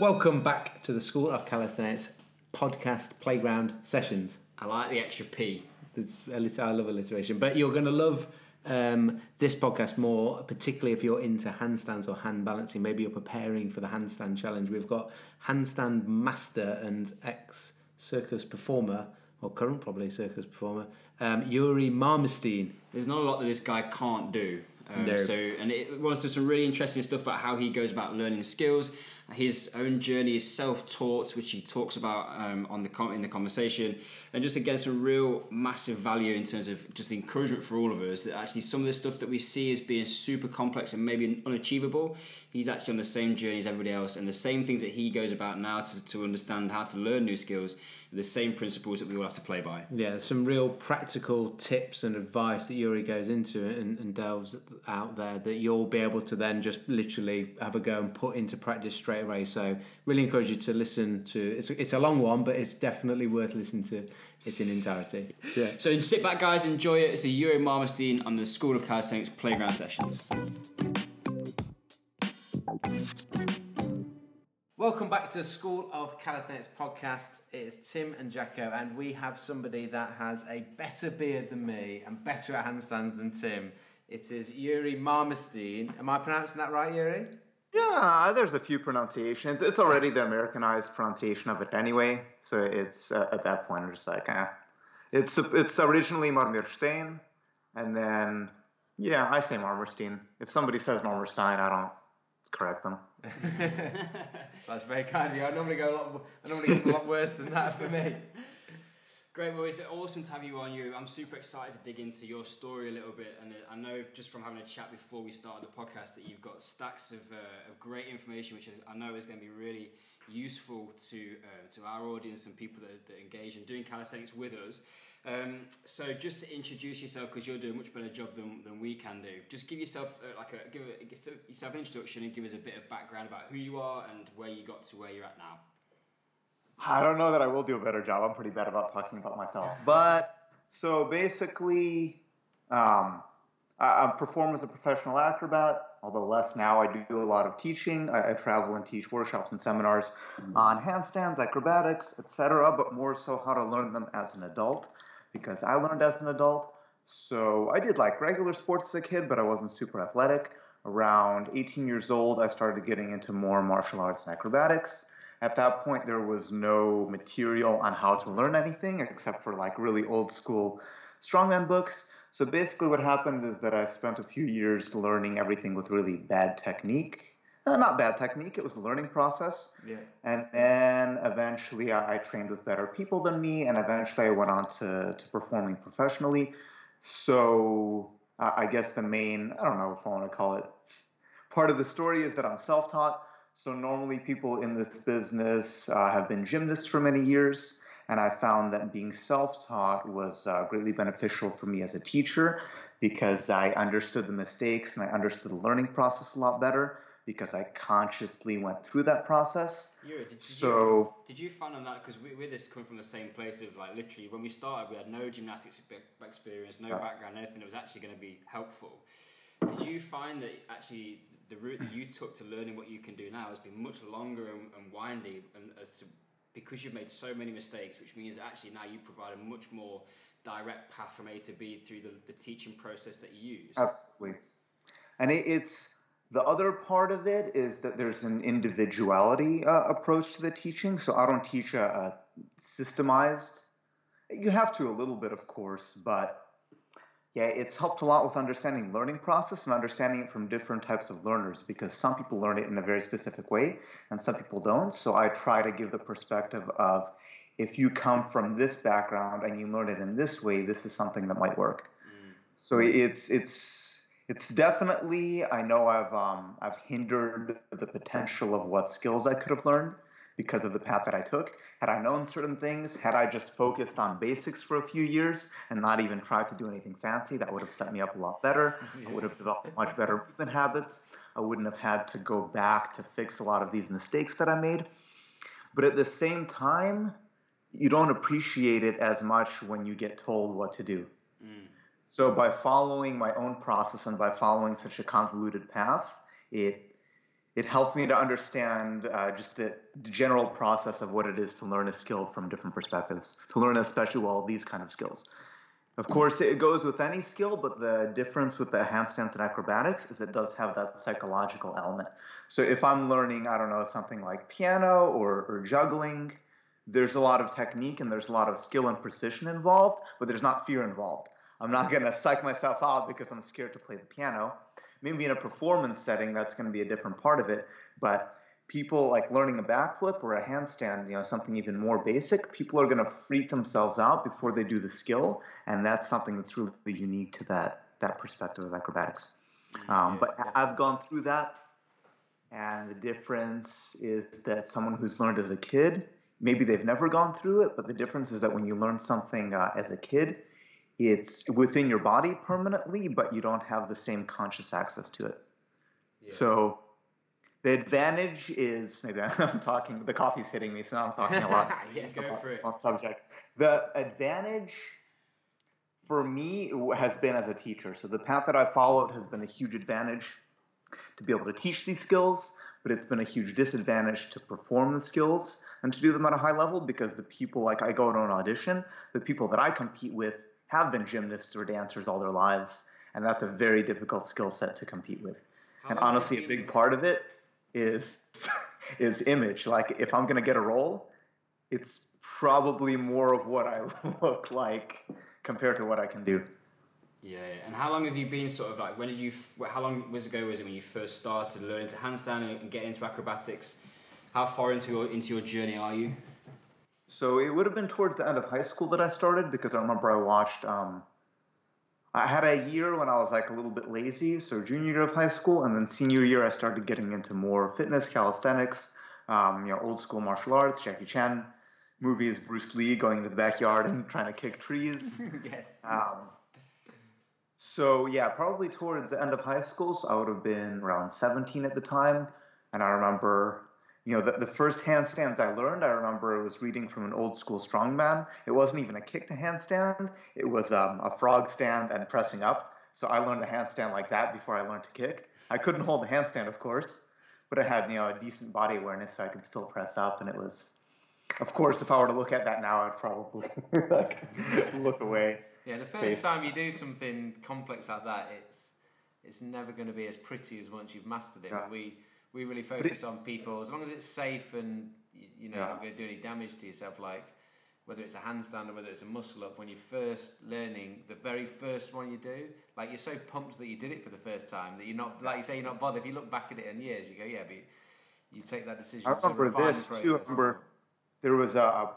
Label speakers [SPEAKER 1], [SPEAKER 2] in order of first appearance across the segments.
[SPEAKER 1] Welcome back to the School of Calisthenics podcast playground sessions.
[SPEAKER 2] I like the extra P.
[SPEAKER 1] It's I love alliteration, but you're going to love um, this podcast more, particularly if you're into handstands or hand balancing. Maybe you're preparing for the handstand challenge. We've got handstand master and ex circus performer, or current probably circus performer, um, Yuri Marmerstein.
[SPEAKER 2] There's not a lot that this guy can't do. Um,
[SPEAKER 1] No.
[SPEAKER 2] So, and it was some really interesting stuff about how he goes about learning skills. His own journey is self-taught, which he talks about um, on the in the conversation, and just again some real massive value in terms of just encouragement for all of us that actually some of the stuff that we see as being super complex and maybe unachievable, he's actually on the same journey as everybody else, and the same things that he goes about now to, to understand how to learn new skills, the same principles that we all have to play by.
[SPEAKER 1] Yeah, some real practical tips and advice that Yuri goes into and, and delves out there that you'll be able to then just literally have a go and put into practice straight away. So, really encourage you to listen to. It's a, it's a long one, but it's definitely worth listening to it in entirety. Yeah.
[SPEAKER 2] So sit back, guys, enjoy it. It's a Yuri Marmerstein on the School of Calisthenics Playground Sessions.
[SPEAKER 1] Welcome back to School of Calisthenics podcast. It's Tim and Jacko, and we have somebody that has a better beard than me and better at handstands than Tim. It is Yuri Marmerstein. Am I pronouncing that right, Yuri?
[SPEAKER 3] Yeah, there's a few pronunciations. It's already the Americanized pronunciation of it anyway, so it's uh, at that point I'm just like, eh. It's it's originally Marmirstein, and then yeah, I say Marmerstein. If somebody says Marmerstein, I don't correct them.
[SPEAKER 1] That's very kind of you. I normally go a lot. I normally get a lot worse than that for me.
[SPEAKER 2] Great, well, it's awesome to have you on. You, I'm super excited to dig into your story a little bit, and I know just from having a chat before we started the podcast that you've got stacks of, uh, of great information, which I know is going to be really useful to uh, to our audience and people that, that engage in doing calisthenics with us. Um, so, just to introduce yourself, because you're doing a much better job than, than we can do, just give yourself uh, like a give a, give yourself an introduction and give us a bit of background about who you are and where you got to where you're at now.
[SPEAKER 3] I don't know that I will do a better job. I'm pretty bad about talking about myself. But so basically, um, I, I perform as a professional acrobat, although less now. I do a lot of teaching. I, I travel and teach workshops and seminars on handstands, acrobatics, etc., but more so how to learn them as an adult because I learned as an adult. So I did like regular sports as a kid, but I wasn't super athletic. Around 18 years old, I started getting into more martial arts and acrobatics. At that point, there was no material on how to learn anything except for like really old school strongman books. So basically, what happened is that I spent a few years learning everything with really bad technique. Uh, not bad technique, it was a learning process.
[SPEAKER 1] Yeah.
[SPEAKER 3] And then eventually I, I trained with better people than me, and eventually I went on to, to performing professionally. So uh, I guess the main, I don't know if I want to call it, part of the story is that I'm self taught. So normally people in this business uh, have been gymnasts for many years. And I found that being self taught was uh, greatly beneficial for me as a teacher because I understood the mistakes and I understood the learning process a lot better because I consciously went through that process.
[SPEAKER 2] Did, did
[SPEAKER 3] So-
[SPEAKER 2] you, did you find on that because we, we're this coming from the same place of like literally when we started we had no gymnastics experience, no
[SPEAKER 3] Right.
[SPEAKER 2] background, nothing that was actually going to be helpful. Did you find that actually the route that you took to learning what you can do now has been much longer and, and windy, and as to because you've made so many mistakes, which means that actually now you provide a much more direct path from A to B through the, the teaching process that you use.
[SPEAKER 3] Absolutely. And it, it's the other part of it is that there's an individuality uh, approach to the teaching. So I don't teach a, a systemized. You have to a little bit, of course, but yeah, it's helped a lot with understanding learning process and understanding it from different types of learners because some people learn it in a very specific way and some people don't. So I try to give the perspective of if you come from this background and you learn it in this way, this is something that might work. So it's it's it's definitely I know I've um, I've hindered the potential of what skills I could have learned because of the path that I took. Had I known certain things, had I just focused on basics for a few years and not even tried to do anything fancy, that would have set me up a lot better. I would have developed much better movement habits. I wouldn't have had to go back to fix a lot of these mistakes that I made. But at the same time, you don't appreciate it as much when you get told what to do. So by following my own process and by following such a convoluted path, it it helped me to understand uh, just the general process of what it is to learn a skill from different perspectives, to learn especially well these kind of skills. Of course, it goes with any skill, but the difference with the handstands and acrobatics is it does have that psychological element. So if I'm learning, I don't know, something like piano or, or juggling, there's a lot of technique and there's a lot of skill and precision involved, but there's not fear involved. I'm not going to psych myself out because I'm scared to play the piano. Maybe in a performance setting that's going to be a different part of it but people like learning a backflip or a handstand you know something even more basic people are going to freak themselves out before they do the skill and that's something that's really unique to that that perspective of acrobatics. Mm, um, but i've gone through that and the difference is that someone who's learned as a kid maybe they've never gone through it but the difference is that when you learn something uh, as a kid it's within your body permanently, but you don't have the same conscious access to it. Yeah. So the advantage is maybe I'm talking. The coffee's hitting me, so now I'm talking a lot
[SPEAKER 2] yeah, about
[SPEAKER 3] on subject. The advantage for me has been as a teacher. So the path that I followed has been a huge advantage to be able to teach these skills, but it's been a huge disadvantage to perform the skills and to do them at a high level because the people like I go to an audition, the people that I compete with have been gymnasts or dancers all their lives, and that's a very difficult skill set to compete with. How and honestly, a big part of it is is image. Like if I'm gonna get a role, it's probably more of what I look like compared to what I can do.
[SPEAKER 2] Yeah, and how long have you been sort of like? When did you? How long was ago was it when you first started learning to handstand and get into acrobatics? How far into your into your journey are you?
[SPEAKER 3] So it would have been towards the end of high school that I started because I remember I watched. Um, I had a year when I was like a little bit lazy, so junior year of high school, and then senior year I started getting into more fitness, calisthenics, um, you know, old school martial arts, Jackie Chan movies, Bruce Lee going into the backyard and trying to kick trees.
[SPEAKER 2] yes.
[SPEAKER 3] Um, so yeah, probably towards the end of high school, so I would have been around 17 at the time, and I remember you know, the, the first handstands I learned, I remember it was reading from an old school strongman. It wasn't even a kick to handstand, it was um, a frog stand and pressing up. So I learned a handstand like that before I learned to kick. I couldn't hold the handstand, of course, but I had, you know, a decent body awareness so I could still press up. And it was, of course, if I were to look at that now, I'd probably like look away.
[SPEAKER 1] Yeah, the first time you do something complex like that, it's it's never going to be as pretty as once you've mastered it. Yeah. We we really focus on people as long as it's safe and you know yeah. not going to do any damage to yourself. Like whether it's a handstand or whether it's a muscle up, when you're first learning, the very first one you do, like you're so pumped that you did it for the first time that you're not, like you say, you're not bothered. If you look back at it in years, you go, yeah, but you take that decision. I
[SPEAKER 3] remember
[SPEAKER 1] to
[SPEAKER 3] this too. I remember there was a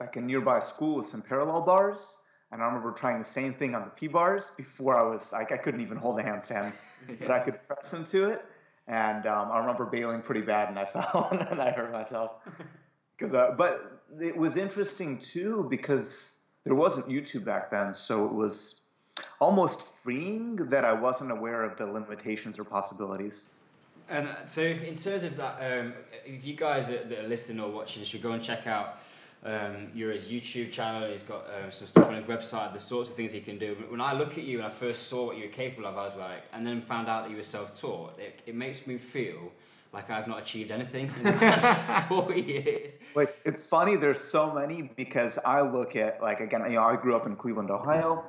[SPEAKER 3] like a nearby school with some parallel bars. And I remember trying the same thing on the P bars before I was like I couldn't even hold a handstand, yeah. but I could press into it and um, I remember bailing pretty bad, and I fell and I hurt myself. Because, uh, but it was interesting too because there wasn't YouTube back then, so it was almost freeing that I wasn't aware of the limitations or possibilities.
[SPEAKER 2] And so, if, in terms of that, um, if you guys that are listening or watching should go and check out um, his YouTube channel. He's got um, some stuff on his website, the sorts of things he can do. But When I look at you and I first saw what you were capable of, I was like, and then found out that you were self-taught. It, it makes me feel like I've not achieved anything in the past four years.
[SPEAKER 3] Like it's funny. There's so many because I look at like again, you know, I grew up in Cleveland, Ohio.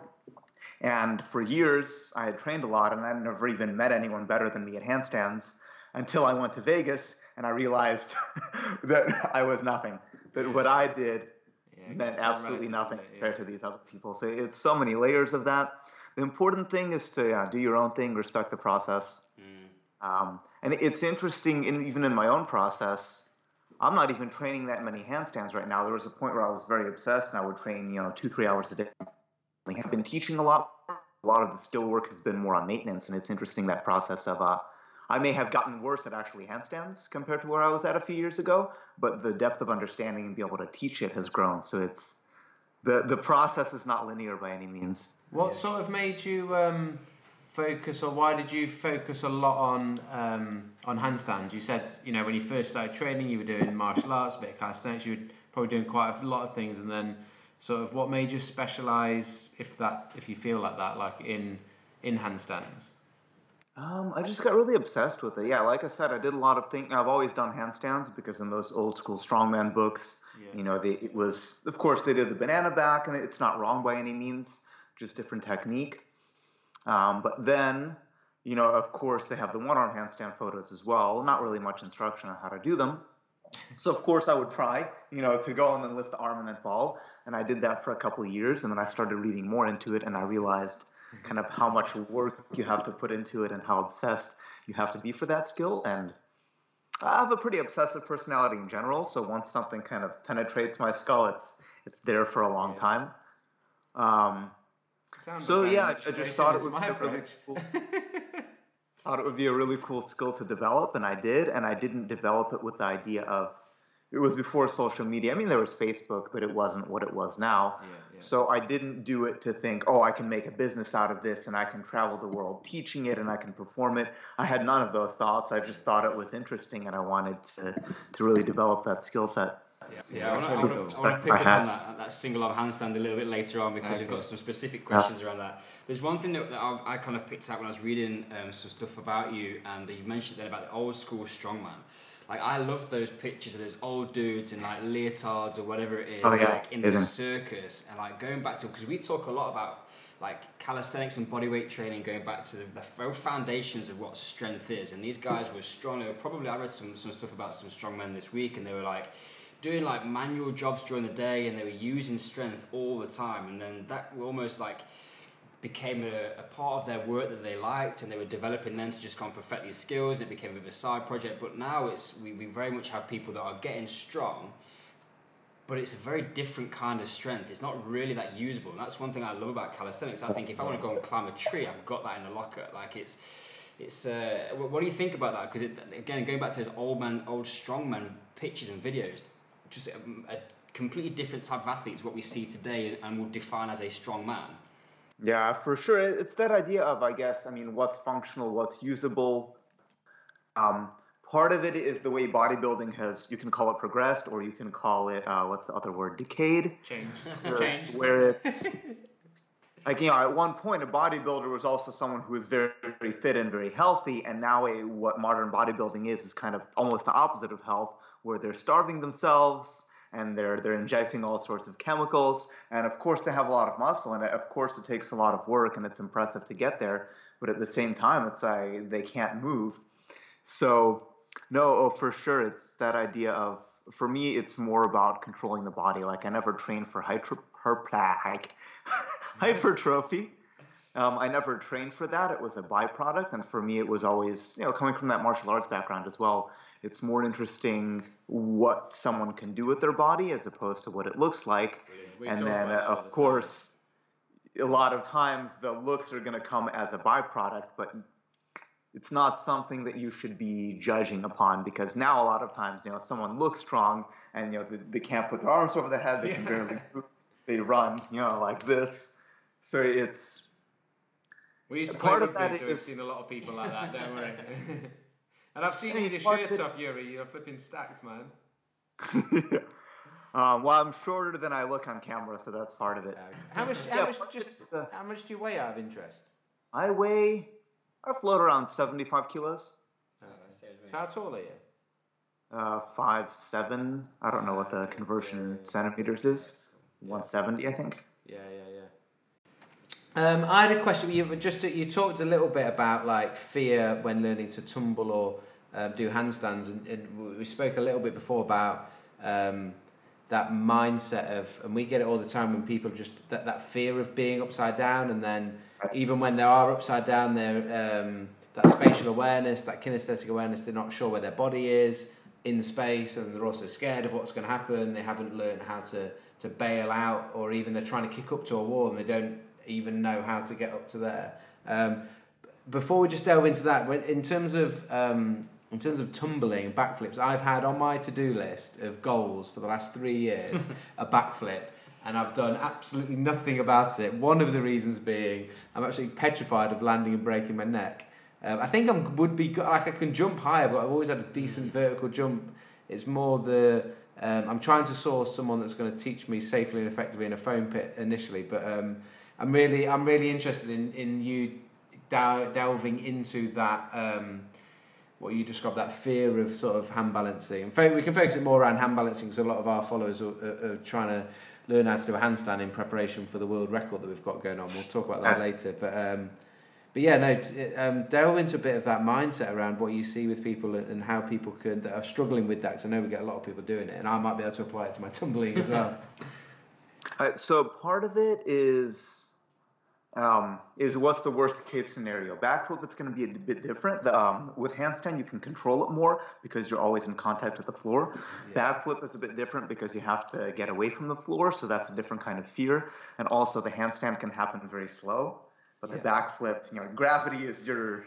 [SPEAKER 3] And for years, I had trained a lot, and I never even met anyone better than me at handstands until I went to Vegas and I realized that I was nothing that what I did yeah, meant absolutely nothing it, yeah. compared to these other people. So it's so many layers of that. The important thing is to uh, do your own thing, respect the process. Mm. Um, and it's interesting, in, even in my own process, I'm not even training that many handstands right now. There was a point where I was very obsessed, and I would train, you know, two, three hours a day. I have been teaching a lot. A lot of the still work has been more on maintenance, and it's interesting that process of uh, I may have gotten worse at actually handstands compared to where I was at a few years ago, but the depth of understanding and be able to teach it has grown. So it's the the process is not linear by any means.
[SPEAKER 1] What sort of made you um, focus, or why did you focus a lot on um, on handstands? You said you know when you first started training, you were doing martial arts, a bit of calisthenics. You were probably doing quite a lot of things, and then sort of what made you specialize, if that if you feel like that, like in in handstands.
[SPEAKER 3] Um, I just got really obsessed with it. Yeah, like I said, I did a lot of thinking. I've always done handstands because in those old school strongman books, yeah. you know, they, it was, of course, they did the banana back, and it's not wrong by any means, just different technique. Um, but then, you know, of course, they have the one arm handstand photos as well. Not really much instruction on how to do them. So, of course, I would try, you know, to go and then lift the arm and then fall. And I did that for a couple of years, and then I started reading more into it, and I realized kind of how much work you have to put into it and how obsessed you have to be for that skill. And I have a pretty obsessive personality in general, so once something kind of penetrates my skull, it's it's there for a long time. Um, so yeah, I, I just thought it would be really cool. thought it would be a really cool skill to develop, and I did. And I didn't develop it with the idea of it was before social media. I mean, there was Facebook, but it wasn't what it was now. Yeah, yeah. So I didn't do it to think, oh, I can make a business out of this and I can travel the world teaching it and I can perform it. I had none of those thoughts. I just thought it was interesting and I wanted to, to really develop that skill set.
[SPEAKER 2] Yeah, yeah I want to pick up on that, that single arm handstand a little bit later on because okay. we've got some specific questions yeah. around that. There's one thing that, that i kind of picked out when I was reading um, some stuff about you, and you mentioned that about the old school strongman. Like I love those pictures of those old dudes in like leotards or whatever it is, oh, yeah, like in the circus, and like going back to because we talk a lot about like calisthenics and bodyweight training, going back to the, the foundations of what strength is. And these guys were strong. They were probably I read some some stuff about some strong men this week, and they were like doing like manual jobs during the day, and they were using strength all the time, and then that almost like became a, a, part of their work that they liked and they were developing then to just go and perfect these skills. It became a bit of a side project, but now it's we, we very much have people that are getting strong, but it's a very different kind of strength. It's not really that usable. And that's one thing I love about calisthenics. I think if I want to go and climb a tree, I've got that in the locker. Like it's it's uh, what do you think about that? Because again, going back to those old man, old strongman pictures and videos, just a, a completely different type of athletes what we see today and will define as a strong man.
[SPEAKER 3] Yeah, for sure. It's that idea of, I guess, I mean, what's functional, what's usable. Um, part of it is the way bodybuilding has, you can call it progressed, or you can call it, uh, what's the other word, decayed.
[SPEAKER 2] Change.
[SPEAKER 3] Change. Where it's, like, you know, at one point, a bodybuilder was also someone who was very, very fit and very healthy, and now a, what modern bodybuilding is, is kind of almost the opposite of health, where they're starving themselves and they're they're injecting all sorts of chemicals. And of course they have a lot of muscle and of course it takes a lot of work and it's impressive to get there but at the same time it's like they can't move. So no oh, for sure it's that idea of for me it's more about controlling the body. Like i never trained for hyper, hypertrophy. Um, I never trained for that. It was a byproduct, and for me, it was always, you know, coming from that martial arts background as well it's more interesting what someone can do with their body as opposed to what it looks like. We, we and then, uh, of the course, time. a lot of times the looks are going to come as a byproduct, but it's not something that you should be judging upon because now a lot of times, you know, someone looks strong and you know they, they can't put their arms over their head, they can barely move, they run, you know, like this. So it's
[SPEAKER 1] we used to part play of that so we've seen a lot of people like that. Don't worry. And I've seen you your shirt off, Yuri. You're flipping stacked, man.
[SPEAKER 3] um, well, I'm shorter than I look on camera, so that's part of it.
[SPEAKER 1] How much? How yeah, much? Just uh, how much do you weigh out of interest?
[SPEAKER 3] I weigh. I float around 75 kilos.
[SPEAKER 1] Oh, so how tall are you?
[SPEAKER 3] Uh, five seven. I don't know what the conversion yeah, yeah, centimeters is. Yeah. 170, I think.
[SPEAKER 1] Yeah, yeah, yeah. Um, I had a question. You just you talked a little bit about like fear when learning to tumble or um, do handstands, and, and, we spoke a little bit before about um, that mindset of, and we get it all the time when people just that, that fear of being upside down, and then even when they are upside down, they're um, that spatial awareness, that kinesthetic awareness, they're not sure where their body is in space, and they're also scared of what's going to happen. They haven't learned how to to bail out, or even they're trying to kick up to a wall and they don't even know how to get up to there. Um, before we just delve into that, in terms of um, in terms of tumbling and backflips, I've had on my to-do list of goals for the last three years a backflip, and I've done absolutely nothing about it. One of the reasons being I'm actually petrified of landing and breaking my neck. Um, I think I would be like I can jump higher, but I've always had a decent vertical jump. It's more the um, I'm trying to source someone that's going to teach me safely and effectively in a foam pit initially, but um, I'm really I'm really interested in, in you del- delving into that. Um, what you describe that fear of sort of hand balancing. In fact, we can focus it more around hand balancing because a lot of our followers are, are, are, trying to learn how to do a handstand in preparation for the world record that we've got going on. We'll talk about that yes. later. But um, but yeah, no, um, delve into a bit of that mindset around what you see with people and how people could that are struggling with that. Because I know we get a lot of people doing it, and I might be able to apply it to my tumbling as well.
[SPEAKER 3] Uh, so part of it is um, is what's the worst case scenario. Backflip, it's going to be a bit different. The, um, with handstand, you can control it more because you're always in contact with the floor. Yeah. Backflip is a bit different because you have to get away from the floor, so that's a different kind of fear. And also, the handstand can happen very slow, but yeah. the backflip, you know, gravity is your.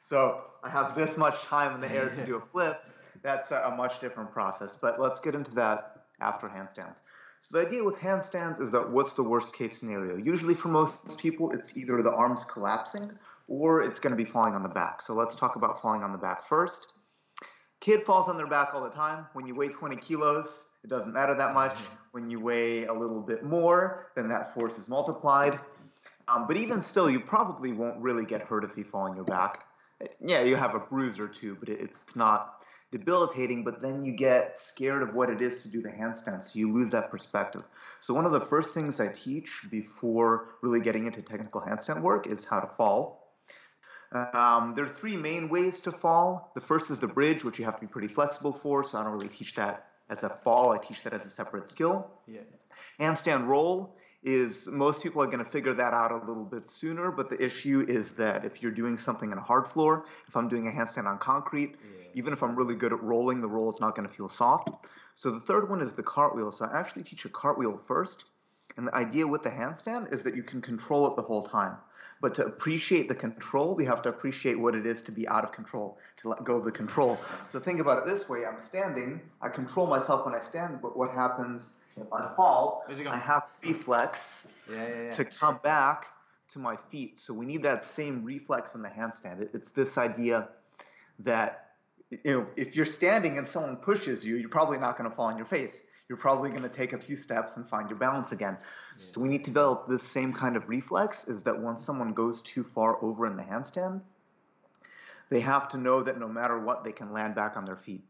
[SPEAKER 3] So I have this much time in the air to do a flip. That's a, a much different process. But let's get into that after handstands. So the idea with handstands is that what's the worst case scenario? Usually for most people, it's either the arms collapsing or it's going to be falling on the back. So let's talk about falling on the back first. Kid falls on their back all the time. When you weigh 20 kilos, it doesn't matter that much. Mm-hmm. When you weigh a little bit more, then that force is multiplied. Um, but even still, you probably won't really get hurt if you fall on your back. Yeah, you have a bruise or two, but it's not debilitating, but then you get scared of what it is to do the handstand. So you lose that perspective. So one of the first things I teach before really getting into technical handstand work is how to fall. Um, there are three main ways to fall. The first is the bridge, which you have to be pretty flexible for. So I don't really teach that as a fall. I teach that as a separate skill.
[SPEAKER 1] Yeah.
[SPEAKER 3] Handstand roll is most people are going to figure that out a little bit sooner. But the issue is that if you're doing something in a hard floor, if I'm doing a handstand on concrete, yeah even if I'm really good at rolling, the roll is not going to feel soft. So the third one is the cartwheel. So I actually teach a cartwheel first. And the idea with the handstand is that you can control it the whole time. But to appreciate the control, you have to appreciate what it is to be out of control, to let go of the control. So think about it this way I'm standing, I control myself when I stand, but what happens if I fall? I have reflex
[SPEAKER 1] yeah, yeah, yeah.
[SPEAKER 3] to come back to my feet. So we need that same reflex in the handstand. It's this idea that you know, if you're standing and someone pushes you, you're probably not going to fall on your face. You're probably going to take a few steps and find your balance again. Yeah. So we need to develop this same kind of reflex is that once someone goes too far over in the handstand, they have to know that no matter what, they can land back on their feet.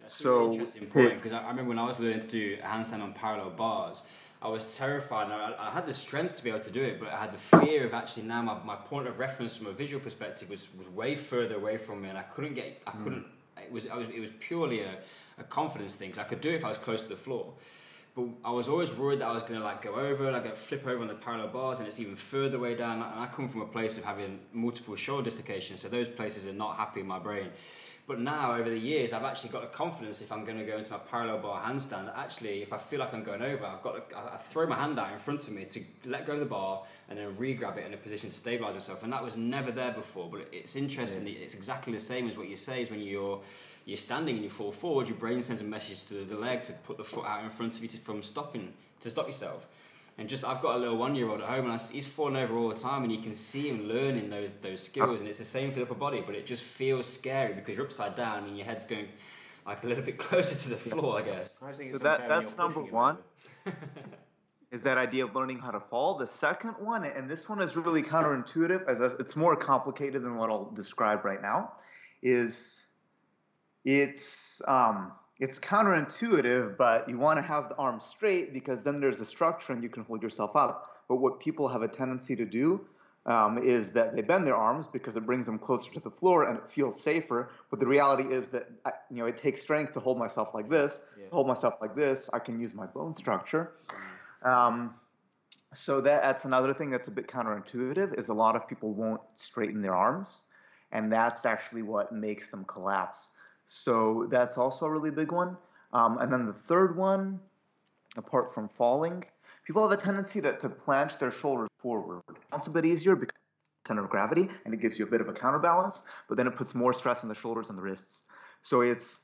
[SPEAKER 2] That's so interesting point because I, I remember when I was learning to do a handstand on parallel bars, I was terrified. I, I, had the strength to be able to do it, but I had the fear of actually now my, my point of reference from a visual perspective was, was way further away from me, and I couldn't get. I mm. couldn't. It was, was. It was purely a, a confidence thing. I could do it if I was close to the floor, but I was always worried that I was going to like go over, like flip over on the parallel bars, and it's even further way down. And I come from a place of having multiple shoulder dislocations, so those places are not happy in my brain. But now, over the years, I've actually got a confidence if I'm going to go into my parallel bar handstand. Actually, if I feel like I'm going over, I've got to, I throw my hand out in front of me to let go of the bar and then re-grab it in a position to stabilize myself. And that was never there before. But it's interesting. Yeah. It's exactly the same as what you say is when you're you're standing and you fall forward, your brain sends a message to the leg to put the foot out in front of you to, from stopping to stop yourself. And just I've got a little one year old at home, and I, he's falling over all the time, and you can see him learning those those skills. And it's the same for the upper body, but it just feels scary because you're upside down and your head's going like a little bit closer to the floor, I guess.
[SPEAKER 3] so that that's number one. is that idea of learning how to fall. The second one, and this one is really counterintuitive, as it's more complicated than what I'll describe right now, is it's um, it's counterintuitive, but you want to have the arms straight because then there's a structure and you can hold yourself up. But what people have a tendency to do um, is that they bend their arms because it brings them closer to the floor and it feels safer. But the reality is that I, you know it takes strength to hold myself like this. Yeah. Hold myself like this, I can use my bone structure. Um, so that, that's another thing that's a bit counterintuitive is a lot of people won't straighten their arms, and that's actually what makes them collapse. So that's also a really big one. Um, and then the third one, apart from falling, people have a tendency to, to planche their shoulders forward. It's a bit easier because center of gravity and it gives you a bit of a counterbalance, but then it puts more stress on the shoulders and the wrists. So it's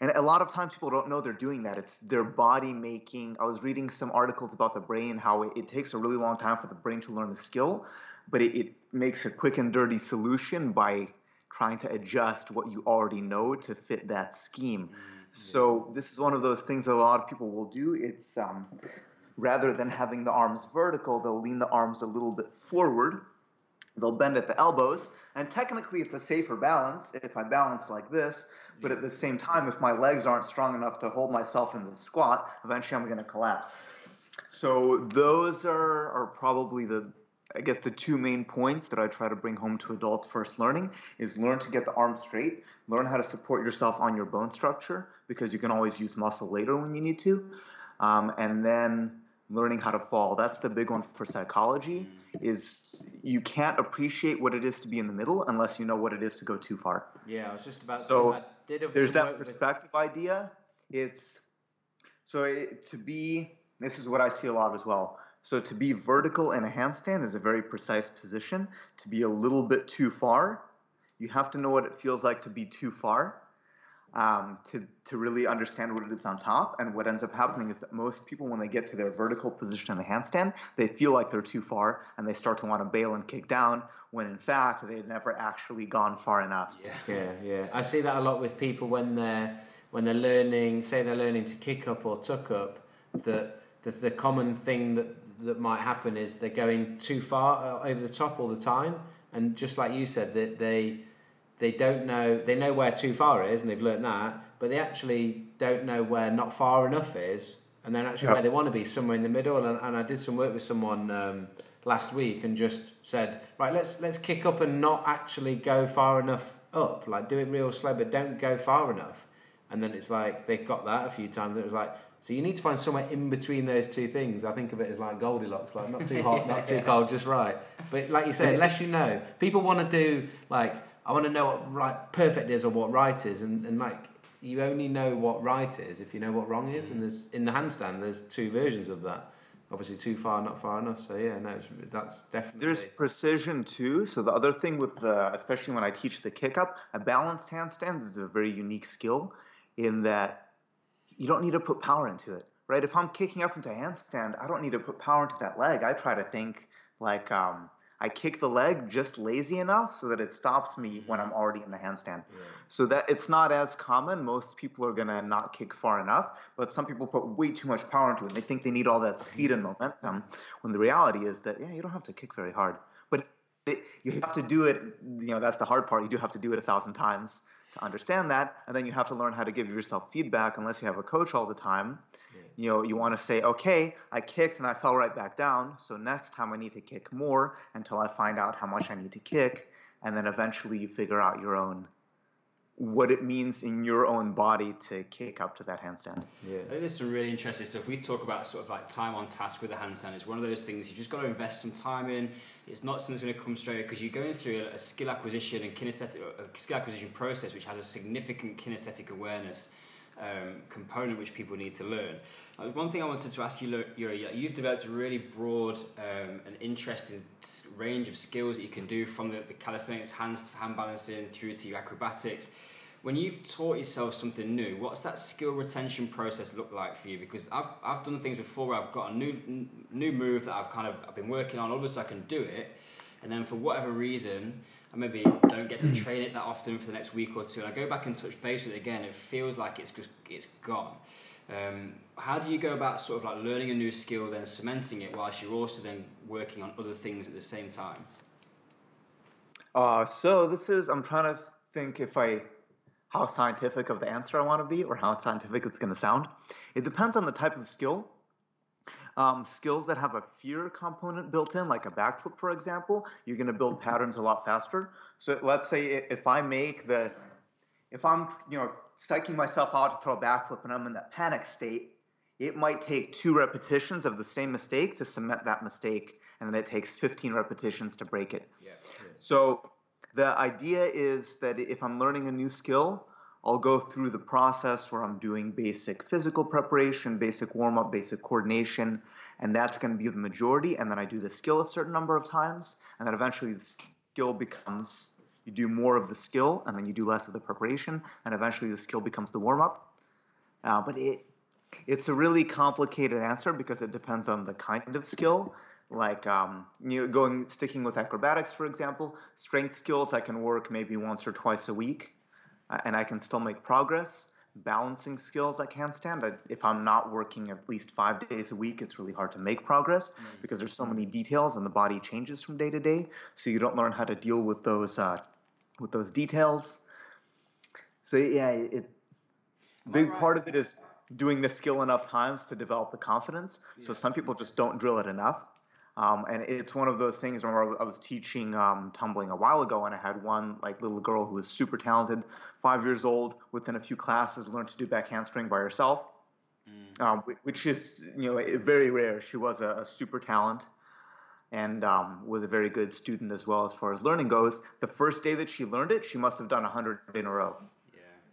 [SPEAKER 3] and a lot of times people don't know they're doing that. It's their body making. I was reading some articles about the brain, how it, it takes a really long time for the brain to learn the skill, but it, it makes a quick and dirty solution by trying to adjust what you already know to fit that scheme. Mm-hmm. So this is one of those things that a lot of people will do. It's um, rather than having the arms vertical, they'll lean the arms a little bit forward they'll bend at the elbows. And technically, it's a safer balance if I balance like this. But at the same time, if my legs aren't strong enough to hold myself in the squat, eventually I'm going to collapse. So those are, are probably the I guess the two main points that I try to bring home to adults first learning is learn to get the arm straight, learn how to support yourself on your bone structure because you can always use muscle later when you need to, um, and then learning how to fall. That's the big one for psychology. Is you can't appreciate what it is to be in the middle unless you know what it is to go too far.
[SPEAKER 2] Yeah, I was just about.
[SPEAKER 3] So there's that perspective with... idea. It's so it, to be. This is what I see a lot as well so to be vertical in a handstand is a very precise position. To be a little bit too far, you have to know what it feels like to be too far um, to, to really understand what it is on top. And what ends up happening is that most people, when they get to their vertical position in the handstand, they feel like they're too far and they start to want to bail and kick down when in fact they've never actually gone far enough.
[SPEAKER 1] Yeah, yeah, yeah. I see that a lot with people when they're when they're learning, say they're learning to kick up or tuck up, that the, the common thing that that might happen is they're going too far uh, over the top all the time, and just like you said, that they they don't know they know where too far is, and they've learned that, but they actually don't know where not far enough is, and then actually where they want to be, somewhere in the middle. And, and I did some work with someone um, last week and just said, right, let's let's kick up and not actually go far enough up, like do it real slow, but don't go far enough. And then it's like they got that a few times. It was like, so you need to find somewhere in between those two things. I think of it as like Goldilocks, like not too hot, not too cold, just right. But like you say, unless you know, people want to do like I want to know what right perfect is or what right is, and, and like you only know what right is if you know what wrong is. And mm. there's in the handstand, there's two versions of that. Obviously, too far, not far enough. So yeah, no, that's definitely.
[SPEAKER 3] There's precision too. So the other thing with the, especially when I teach the kick up, a balanced handstand is a very unique skill in that you don't need to put power into it, right? If I'm kicking up into a handstand, I don't need to put power into that leg. I try to think like um, I kick the leg just lazy enough so that it stops me when I'm already in the handstand. Yeah. So that it's not as common. Most people are gonna not kick far enough, but some people put way too much power into it. And They think they need all that speed and momentum. When the reality is that yeah, you don't have to kick very hard, but it, you have to do it. You know that's the hard part. You do have to do it a thousand times to understand that and then you have to learn how to give yourself feedback unless you have a coach all the time yeah. you know you want to say okay i kicked and i fell right back down so next time i need to kick more until i find out how much i need to kick and then eventually you figure out your own what it means in your own body to kick up to that handstand.
[SPEAKER 2] Yeah, I think there's some really interesting stuff. We talk about sort of like time on task with a handstand. It's one of those things you just got to invest some time in. It's not something that's going to come straight because you're going through a, skill acquisition and kinesthetic a skill acquisition process which has a significant kinesthetic awareness um, component which people need to learn. Uh, one thing I wanted to ask you, Yuri, you've developed a really broad um, and interesting range of skills that you can do from the, the calisthenics, hand, hand balancing, through to your acrobatics. When you've taught yourself something new, what's that skill retention process look like for you? Because I've, I've done things before where I've got a new new move that I've kind of I've been working on, all of a sudden I can do it, and then for whatever reason, I maybe don't get to train it that often for the next week or two, and I go back and touch base with it again, it feels like it's just it's gone. Um, how do you go about sort of like learning a new skill, then cementing it, whilst you're also then working on other things at the same time?
[SPEAKER 3] Uh, so this is I'm trying to think if I how scientific of the answer I want to be or how scientific it's going to sound. It depends on the type of skill. Um, skills that have a fear component built in, like a backflip, for example, you're going to build patterns a lot faster. So let's say if I make the, if I'm you know psyching myself out to throw a backflip and I'm in that panic state, it might take two repetitions of the same mistake to cement that mistake, and then it takes 15 repetitions to break it. Yeah, yeah. So the idea is that if I'm learning a new skill, I'll go through the process where I'm doing basic physical preparation, basic warm up, basic coordination, and that's going to be the majority. And then I do the skill a certain number of times, and then eventually the skill becomes you do more of the skill, and then you do less of the preparation, and eventually the skill becomes the warm up. Uh, but it it's a really complicated answer because it depends on the kind of skill. Like um, you know, going sticking with acrobatics, for example, strength skills I can work maybe once or twice a week and I can still make progress. balancing skills like handstand. I, if I'm not working at least five days a week, it's really hard to make progress mm. because there's so many details and the body changes from day to day. So you don't learn how to deal with those uh, with those details. So yeah, it big right? part of it is doing the skill enough times to develop the confidence. Yeah. So some people just don't drill it enough. Um, and it's one of those things. Remember, I was teaching um, tumbling a while ago, and I had one like little girl who was super talented, five years old. Within a few classes, learned to do back handspring by herself, mm. um, which is you know very rare. She was a, a super talent, and um, was a very good student as well as far as learning goes. The first day that she learned it, she must have done hundred in a row.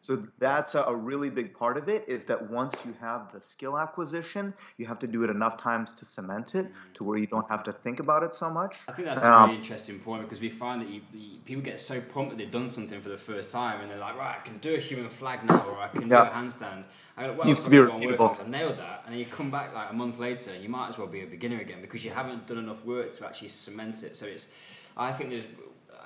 [SPEAKER 3] So that's a, really big part of it is that once you have the skill acquisition, you have to do it enough times to cement it mm-hmm. to where you don't have to think about it so much.
[SPEAKER 2] I think that's um, a really interesting point because we find that you, you, people get so pumped that they've done something for the first time and they're like, right, I can do a human flag now or I can yeah. do a handstand. I go, well,
[SPEAKER 3] Needs to be repeatable.
[SPEAKER 2] I nailed that. And then you come back like a month later and you might as well be a beginner again because you haven't done enough work to actually cement it. So it's, I think there's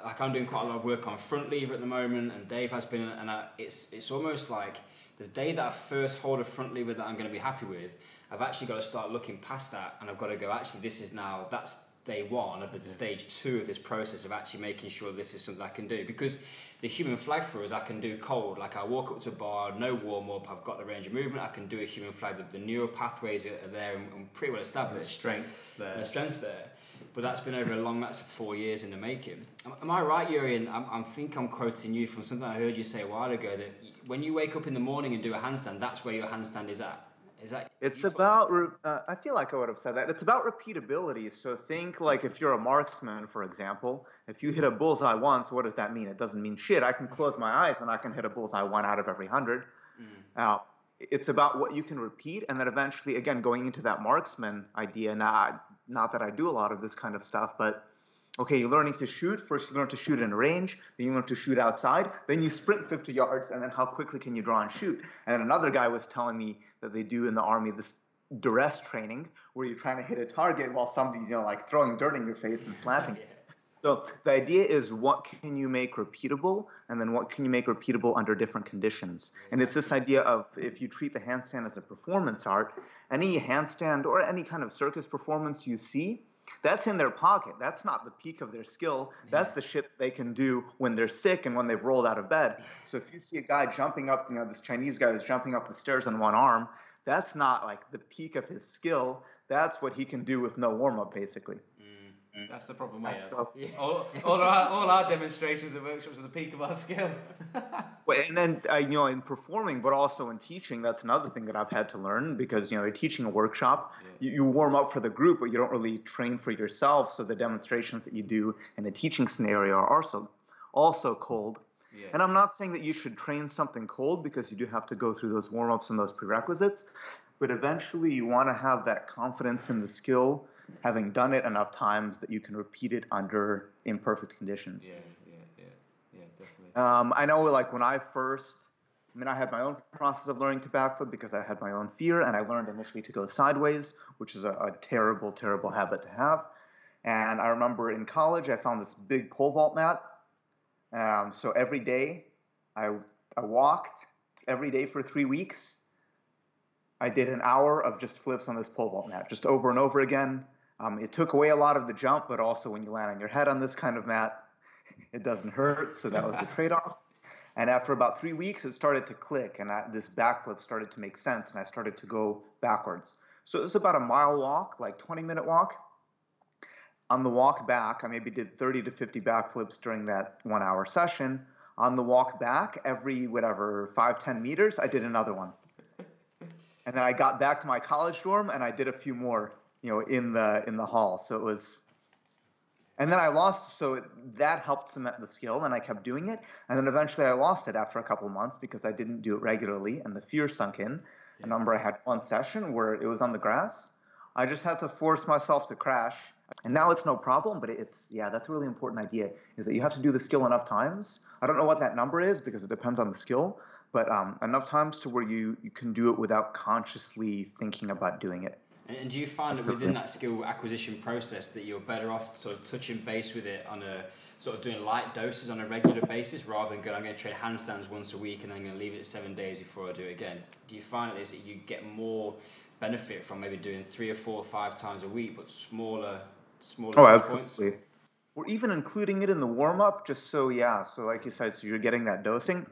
[SPEAKER 2] like I'm doing quite a lot of work on front lever at the moment, and Dave has been, and I, it's it's almost like the day that I first hold a front lever that I'm going to be happy with, I've actually got to start looking past that, and I've got to go. Actually, this is now that's day one of the yeah. stage two of this process of actually making sure this is something I can do because the human flag throwers I can do cold. Like I walk up to a bar, no warm up, I've got the range of movement, I can do a human flag. The, the neural pathways are, there and, and pretty well established.
[SPEAKER 1] The strengths there.
[SPEAKER 2] The strengths there but that's been over a long, that's four years in the making. Am, am I right, Yuri? And I'm, I think I'm quoting you from something I heard you say a while ago that when you wake up in the morning and do a handstand, that's where your handstand is at. Is that?
[SPEAKER 3] It's about. Uh, I feel like I would have said that. It's about repeatability. So think like if you're a marksman, for example, if you hit a bullseye once, what does that mean? It doesn't mean shit. I can close my eyes and I can hit a bullseye one out of every hundred. Mm. Uh, it's about what you can repeat, and then eventually, again, going into that marksman idea. Now, not that I do a lot of this kind of stuff, but okay, you're learning to shoot. First, you learn to shoot in range, then you learn to shoot outside, then you sprint 50 yards, and then how quickly can you draw and shoot? And another guy was telling me that they do in the army this duress training where you're trying to hit a target while somebody's, you know, like throwing dirt in your face and slapping. yeah. So the idea is what can you make repeatable, and then what can you make repeatable under different conditions. And it's this idea of if you treat the handstand as a performance art, any handstand or any kind of circus performance you see, that's in their pocket. That's not the peak of their skill. That's the shit they can do when they're sick and when they've rolled out of bed. So if you see a guy jumping up, you know, this Chinese guy is jumping up the stairs on one arm, that's not like the peak of his skill. That's what he can do with no warm up, basically.
[SPEAKER 1] Mm. That's the problem I have. Yeah. All, all, our, all our demonstrations and workshops are the peak of our skill.
[SPEAKER 3] well, and then uh, you know, in performing, but also in teaching, that's another thing that I've had to learn because you know, you're teaching a workshop, yeah. you, you, warm up for the group, but you don't really train for yourself. So the demonstrations that you do in a teaching scenario are also also cold. Yeah. And I'm not saying that you should train something cold because you do have to go through those warm ups and those prerequisites, but eventually you want to have that confidence in the skill having done it enough times that you can repeat it under imperfect conditions.
[SPEAKER 1] Yeah, yeah, yeah, yeah, definitely.
[SPEAKER 3] Um, I know, like when I first, I mean, I had my own process of learning to backflip because I had my own fear, and I learned initially to go sideways, which is a, a terrible, terrible habit to have. And I remember in college, I found this big pole vault mat. Um, so every day, I I walked every day for three weeks. I did an hour of just flips on this pole vault mat, just over and over again. Um, it took away a lot of the jump, but also when you land on your head on this kind of mat, it doesn't hurt. So that was the trade off. And after about three weeks, it started to click, and I, this backflip started to make sense, and I started to go backwards. So it was about a mile walk, like 20 minute walk. On the walk back, I maybe did 30 to 50 backflips during that one hour session. On the walk back, every whatever, five, 10 meters, I did another one. And then I got back to my college dorm and I did a few more you know, in the in the hall. So it was, and then I lost. So it, that helped cement the skill, and I kept doing it. And then eventually, I lost it after a couple of months because I didn't do it regularly, and the fear sunk in. Yeah. I remember I had one session where it was on the grass. I just had to force myself to crash, and now it's no problem. But it's yeah, that's a really important idea. Is that you have to do the skill enough times. I don't know what that number is because it depends on the skill, but um, enough times to where you you can do it without consciously thinking about doing it.
[SPEAKER 2] And, and do you find that within that skill acquisition process that you're better off sort of touching base with it on a sort of doing light doses on a regular basis rather than going, I'm going to train handstands once a week and then I'm going to leave it seven days before I do it again? Do you find that, that you get more benefit from maybe doing three or four or five times a week, but smaller, smaller
[SPEAKER 3] oh, absolutely. Points? We're even including it in the warm up, just so yeah. So like you said, so you're getting that dosing.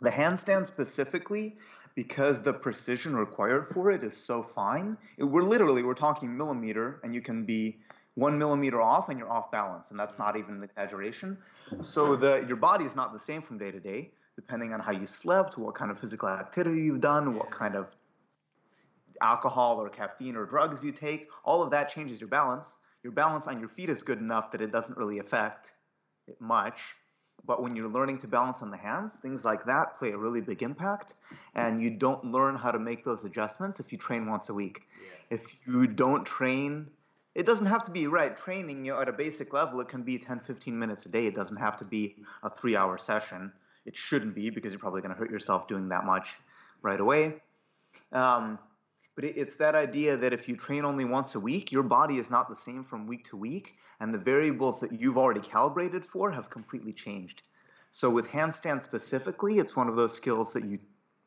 [SPEAKER 3] The handstand specifically, because the precision required for it is so fine. It, we're literally we're talking millimeter, and you can be one millimeter off and you're off balance, and that's not even an exaggeration. So the your body is not the same from day to day, depending on how you slept, what kind of physical activity you've done, what kind of alcohol or caffeine or drugs you take. All of that changes your balance. Your balance on your feet is good enough that it doesn't really affect it much. But when you're learning to balance on the hands, things like that play a really big impact. And you don't learn how to make those adjustments if you train once a week. Yeah. If you don't train, it doesn't have to be right training you know, at a basic level. It can be 10, 15 minutes a day. It doesn't have to be a three hour session. It shouldn't be because you're probably going to hurt yourself doing that much right away. Um, but it's that idea that if you train only once a week, your body is not the same from week to week, and the variables that you've already calibrated for have completely changed. So with handstand specifically, it's one of those skills that you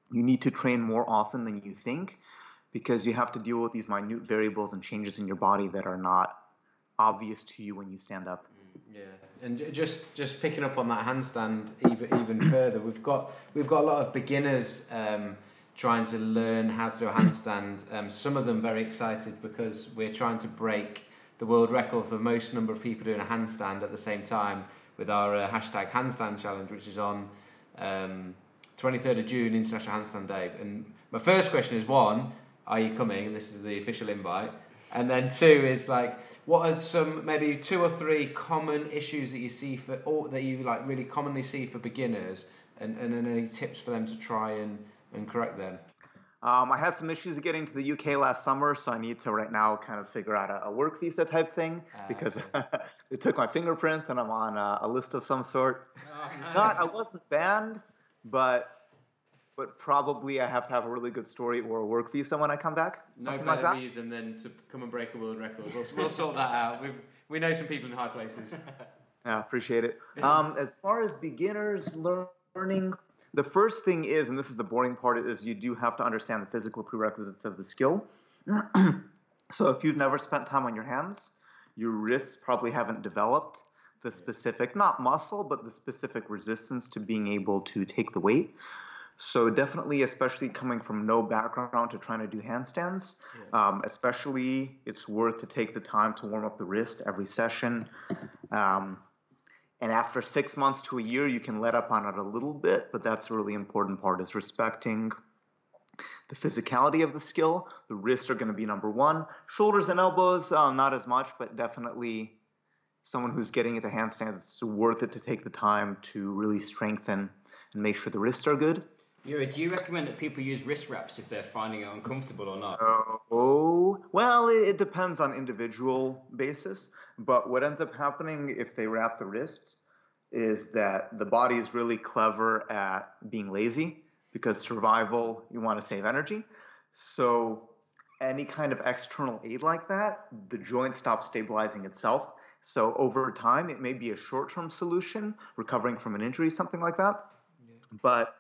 [SPEAKER 3] you need to train more often than you think because you have to deal with these minute variables and changes in your body that are not obvious to you when you stand up.
[SPEAKER 1] Mm, yeah, and just just picking up on that handstand even even further, we've got we've got a lot of beginners um, trying to learn how to do a handstand. Um, some of them very excited because we're trying to break the world record for the most number of people doing a handstand at the same time with our uh, hashtag handstand challenge, which is on um, 23rd of June, International Handstand Day. And my first question is one, are you coming? And this is the official invite. And then two is like, what are some maybe two or three common issues that you see for, or that you like really commonly see for beginners, and, and any tips for them to try and and correct them?
[SPEAKER 3] Um, I had some issues getting to the UK last summer, so I need to right now kind of figure out a, a work visa type thing uh, because they took my fingerprints and I'm on a, a list of some sort. Oh, nice. Not, I wasn't banned, but but probably I have to have a really good story or a work visa when I come back.
[SPEAKER 1] No better like reason than to come and break a world record. We'll, we'll sort that out. we we know some people in high places.
[SPEAKER 3] Yeah, appreciate it. Um, as far as beginners learning the first thing is, and this is the boring part, is you do have to understand the physical prerequisites of the skill. so if you've never spent time on your hands, your wrists probably haven't developed the specific, not muscle, but the specific resistance to being able to take the weight. So definitely, especially coming from no background to trying to do handstands, yeah. um, especially it's worth to take the time to warm up the wrist every session. Um, and after six months to a year you can let up on it a little bit but that's a really important part is respecting the physicality of the skill. The wrists are going to be number one. Shoulders and elbows uh, not as much but definitely someone who's getting into handstands it's worth it to take the time to really strengthen and make sure the wrists are good
[SPEAKER 2] Yuri, do you recommend that people use wrist wraps if they're finding it uncomfortable or not?
[SPEAKER 3] Oh, well, it depends on individual basis. But what ends up happening if they wrap the wrists is that the body is really clever at being lazy because survival, you want to save energy. So any kind of external aid like that, the joint stops stabilizing itself. So over time, it may be a short-term solution, recovering from an injury, something like that. Yeah. But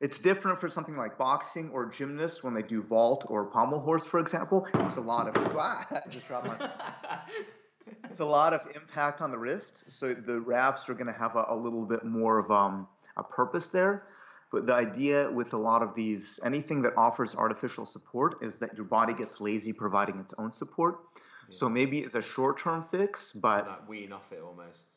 [SPEAKER 3] it's different for something like boxing or gymnasts when they do vault or pommel horse, for example. It's a lot of ah, just dropped my. it's a lot of impact on the wrist, so the wraps are going to have a, a, little bit more of um, a purpose there. But the idea with a lot of these, anything that offers artificial support, is that your body gets lazy providing its own support. Yeah. So maybe it's a short-term fix, but
[SPEAKER 1] that wean off it almost.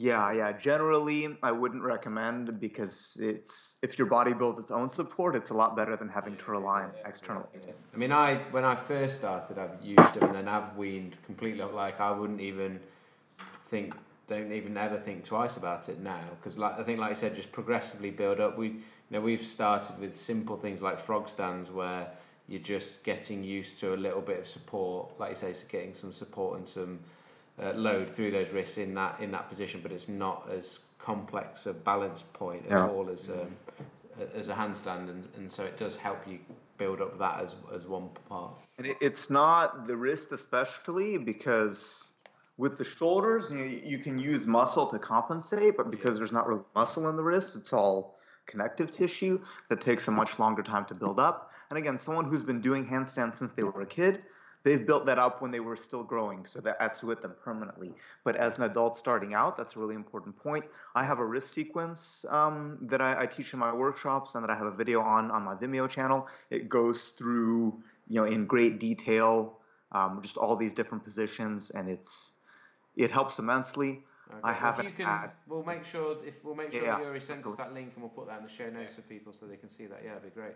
[SPEAKER 3] Yeah, yeah. Generally, I wouldn't recommend because it's if your body builds its own support, it's a lot better than having to rely on external aid.
[SPEAKER 1] I mean, I when I first started, I've used it and then I've weaned completely. Like I wouldn't even think, don't even ever think twice about it now because, like I think, like I said, just progressively build up. We, you know, we've started with simple things like frog stands where you're just getting used to a little bit of support, like you say, getting some support and some uh, load through those wrists in that in that position, but it's not as complex a balance point at yeah. all as um, as a handstand, and, and so it does help you build up that as as one part.
[SPEAKER 3] And it's not the wrist especially because with the shoulders you, you can use muscle to compensate, but because there's not really muscle in the wrist, it's all connective tissue that takes a much longer time to build up. And again, someone who's been doing handstands since they were a kid, they've built that up when they were still growing, so that that's with them permanently. But as an adult starting out, that's a really important point. I have a wrist sequence um, that I, I, teach in my workshops and that I have a video on on my Vimeo channel. It goes through, you know, in great detail, um, just all these different positions, and it's it helps immensely.
[SPEAKER 1] Okay. I haven't can, had. We'll make sure if we'll make sure yeah, that Yuri sends us that link and we'll put that in the show notes for people so they can see that. Yeah, it'd be great.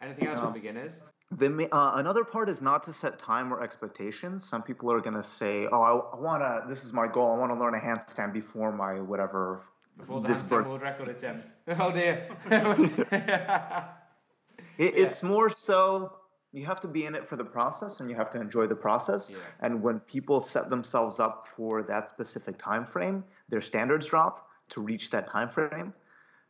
[SPEAKER 1] Anything else um, for beginners?
[SPEAKER 3] The, uh, another part is not to set time or expectations. Some people are going to say, "Oh, I, I want to. This is my goal. I want to learn a handstand before my whatever."
[SPEAKER 1] Before the handstand world record attempt. Oh dear.
[SPEAKER 3] it, yeah. It's more so you have to be in it for the process and you have to enjoy the process. Yeah. And when people set themselves up for that specific time frame, their standards drop to reach that time frame.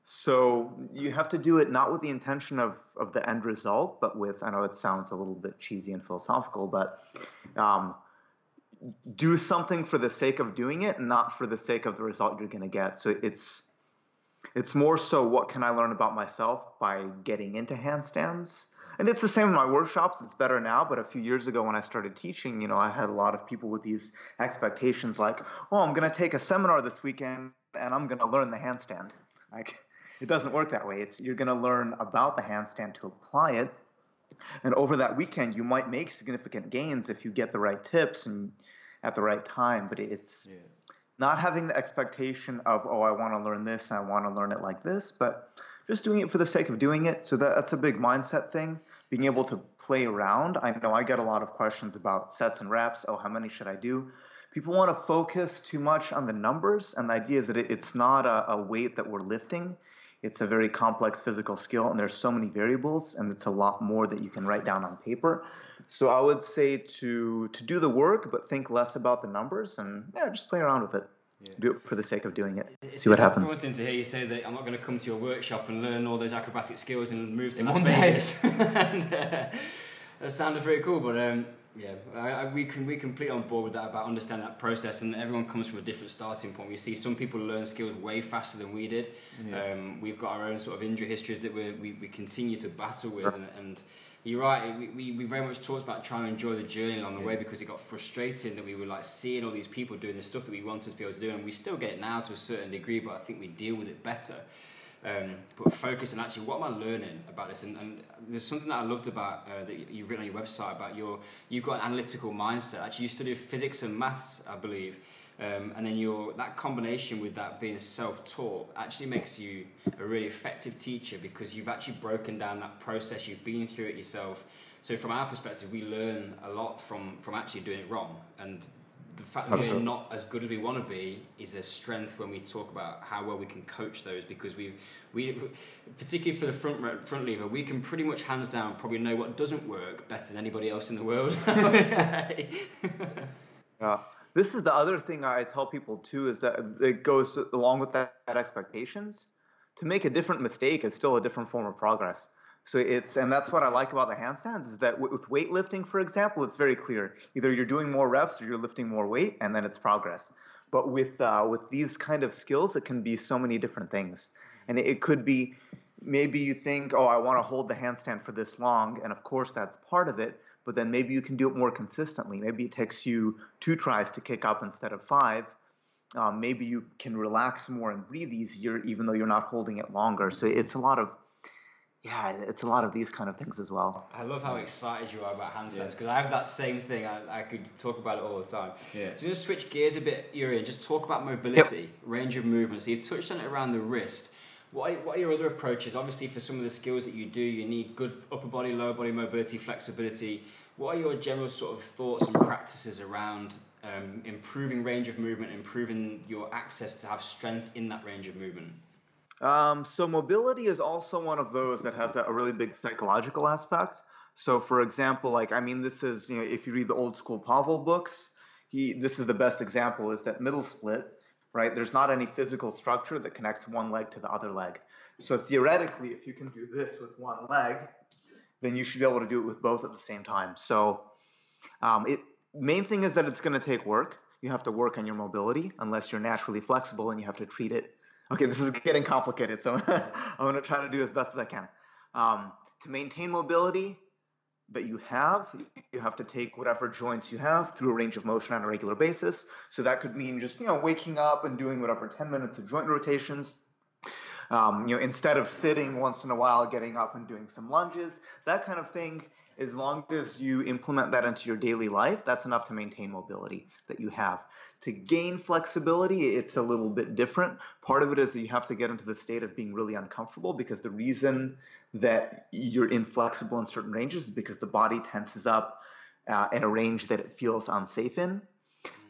[SPEAKER 3] So you have to do it not with the intention of, of the end result, but with, I know it sounds a little bit cheesy and philosophical, but um, do something for the sake of doing it, not for the sake of the result you're going to get. So it's, it's more so what can I learn about myself by getting into handstands? And it's the same in my workshops. It's better now, but a few years ago when I started teaching, you know, I had a lot of people with these expectations like, oh, I'm going to take a seminar this weekend and I'm going to learn the handstand. Like, it doesn't work that way. It's you're going to learn about the handstand to apply it, and over that weekend you might make significant gains if you get the right tips and at the right time. But it's yeah. not having the expectation of oh I want to learn this and I want to learn it like this, but just doing it for the sake of doing it. So that, that's a big mindset thing. Being able to play around. I know I get a lot of questions about sets and reps. Oh, how many should I do? People want to focus too much on the numbers, and the idea is that it, it's not a, a weight that we're lifting it's a very complex physical skill and there's so many variables and it's a lot more that you can write down on paper. So i would say to to do the work but think less about the numbers and yeah just play around with it. Yeah. do it for the sake of doing it.
[SPEAKER 2] It's
[SPEAKER 3] see what happens.
[SPEAKER 2] to hear you say that i'm not going to come to your workshop and learn all those acrobatic skills and move to In las vegas. And, uh, that sounded pretty cool but um, yeah, I, I, we can we completely on board with that about understanding that process, and everyone comes from a different starting point. We see some people learn skills way faster than we did. Yeah. Um, we've got our own sort of injury histories that we we, we continue to battle with, and, and you're right. We, we, we very much talked about trying to enjoy the journey along the yeah. way because it got frustrating that we were like seeing all these people doing the stuff that we wanted to be able to do, and we still get it now to a certain degree, but I think we deal with it better um, but focus on actually what am I learning about this. And, and there's something that I loved about uh, that you've written on your website about your you've got an analytical mindset. Actually, you study physics and maths, I believe. Um, and then your that combination with that being self-taught actually makes you a really effective teacher because you've actually broken down that process. You've been through it yourself. So from our perspective, we learn a lot from from actually doing it wrong and the fact that we're not as good as we want to be is a strength when we talk about how well we can coach those because we we particularly for the front front lever we can pretty much hands down probably know what doesn't work better than anybody else in the world I would say.
[SPEAKER 3] Yeah. This is the other thing I tell people too is that it goes along with that, that expectations. To make a different mistake is still a different form of progress so it's and that's what I like about the handstands is that with weightlifting, for example, it's very clear. Either you're doing more reps or you're lifting more weight, and then it's progress. But with uh, with these kind of skills, it can be so many different things, and it, could be maybe you think, oh, I want to hold the handstand for this long, and of course that's part of it. But then maybe you can do it more consistently. Maybe it takes you two tries to kick up instead of five. Um, maybe you can relax more and breathe easier, even though you're not holding it longer. So it's a lot of yeah, it's a lot of these kind of things as well.
[SPEAKER 2] I love how excited you are about handstands because yeah. I have that same thing. I, I could talk about it all the time. Yeah. So just switch gears a bit, Yuri, and just talk about mobility, yep. range of movement. So you've touched on it around the wrist. What are, what are your other approaches? Obviously, for some of the skills that you do, you need good upper body, lower body mobility, flexibility. What are your general sort of thoughts and practices around um, improving range of movement, improving your access to have strength in that range of movement?
[SPEAKER 3] Um, so mobility is also one of those that has a, really big psychological aspect. So, for example, like I mean, this is you know if you read the old school Pavel books, he this is the best example is that middle split, right? There's not any physical structure that connects one leg to the other leg. So theoretically, if you can do this with one leg, then you should be able to do it with both at the same time. So, um, it main thing is that it's going to take work. You have to work on your mobility unless you're naturally flexible and you have to treat it. Okay, this is getting complicated, so I'm going to try to do as best as I can. Um, to maintain mobility that you have, you have to take whatever joints you have through a range of motion on a regular basis. So that could mean just you know waking up and doing whatever 10 minutes of joint rotations. Um, you know, instead of sitting once in a while, getting up and doing some lunges, that kind of thing as long as you implement that into your daily life, that's enough to maintain mobility that you have. To gain flexibility, it's a little bit different. Part of it is that you have to get into the state of being really uncomfortable because the reason that you're inflexible in certain ranges is because the body tenses up uh, in a range that it feels unsafe in.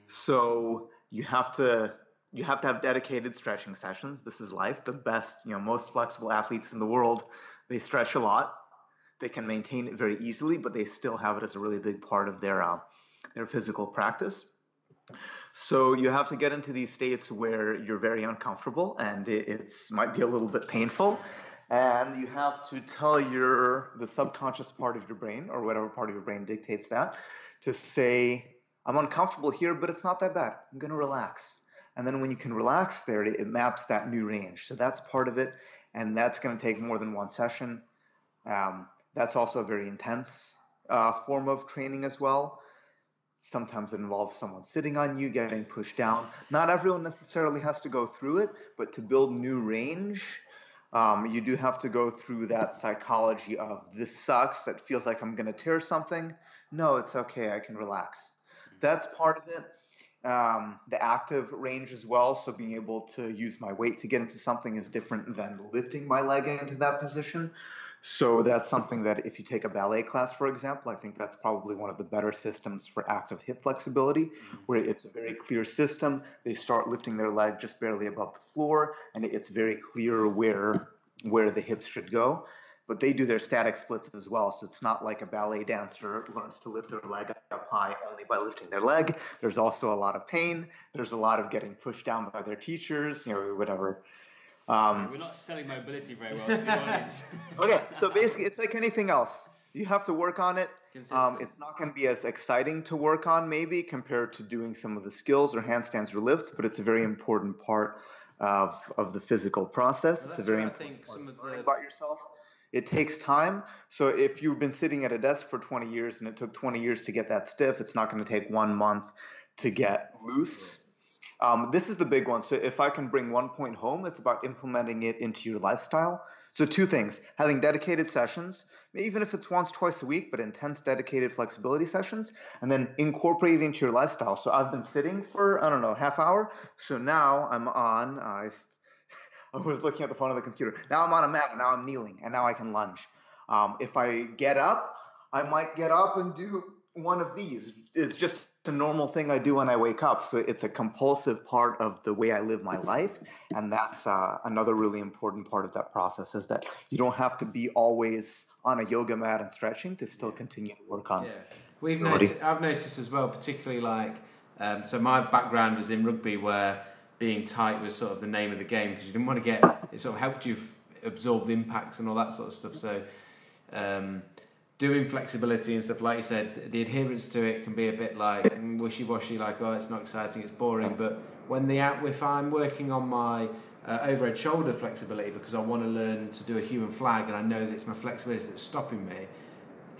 [SPEAKER 3] So you have to you have to have dedicated stretching sessions. This is life. The best, you know, most flexible athletes in the world, they stretch a lot they can maintain it very easily, but they still have it as a really big part of their uh, their physical practice. So you have to get into these states where you're very uncomfortable and it might be a little bit painful, and you have to tell your the subconscious part of your brain or whatever part of your brain dictates that to say I'm uncomfortable here, but it's not that bad. I'm going to relax. And then when you can relax there, it, it maps that new range. So that's part of it, and that's going to take more than one session. Um, that's also a very intense uh, form of training as well. Sometimes it involves someone sitting on you, getting pushed down. Not everyone necessarily has to go through it, but to build new range, um, you do have to go through that psychology of this sucks, that feels like I'm going to tear something. No, it's okay, I can relax. That's part of it. Um, the active range as well, so being able to use my weight to get into something is different than lifting my leg into that position. So that's something that if you take a ballet class, for example, I think that's probably one of the better systems for active hip flexibility, mm-hmm. where it's a very clear system. They start lifting their leg just barely above the floor, and it's very clear where where the hips should go. But they do their static splits as well, so it's not like a ballet dancer learns to lift their leg up high only by lifting their leg. There's also a lot of pain. There's a lot of getting pushed down by their teachers, you know, whatever
[SPEAKER 2] um, We're not selling mobility very well, to be honest.
[SPEAKER 3] okay, so basically, it's like anything else. You have to work on it. Um, it's not going to be as exciting to work on, maybe, compared to doing some of the skills or handstands or lifts, but it's a very important part of, of the physical process.
[SPEAKER 2] Well,
[SPEAKER 3] it's a very important
[SPEAKER 2] part of
[SPEAKER 3] learning the... about yourself. It takes time. So if you've been sitting at a desk for 20 years and it took 20 years to get that stiff, it's not going to take one month to get loose um, this is the big one. So if I can bring one point home, it's about implementing it into your lifestyle. So two things: having dedicated sessions, even if it's once, twice a week, but intense, dedicated flexibility sessions, and then incorporate it into your lifestyle. So I've been sitting for I don't know half hour. So now I'm on. Uh, I, was looking at the phone of the computer. Now I'm on a mat. Now I'm kneeling, and now I can lunge. Um, if I get up, I might get up and do one of these. It's just a normal thing I do when I wake up. So it's a compulsive part of the way I live my life. And that's uh, another really important part of that process is that you don't have to be always on a yoga mat and stretching to still continue to work on.
[SPEAKER 1] Yeah. We've noticed, I've noticed as well, particularly like, um, so my background was in rugby where being tight was sort of the name of the game because you didn't want to get, it sort of helped you absorb the impacts and all that sort of stuff. So, um, doing flexibility and stuff, like you said, the adherence to it can be a bit like wishy washy, like, oh, it's not exciting, it's boring. But when the app, if I'm working on my uh, overhead shoulder flexibility because I want to learn to do a human flag and I know that it's my flexibility that's stopping me,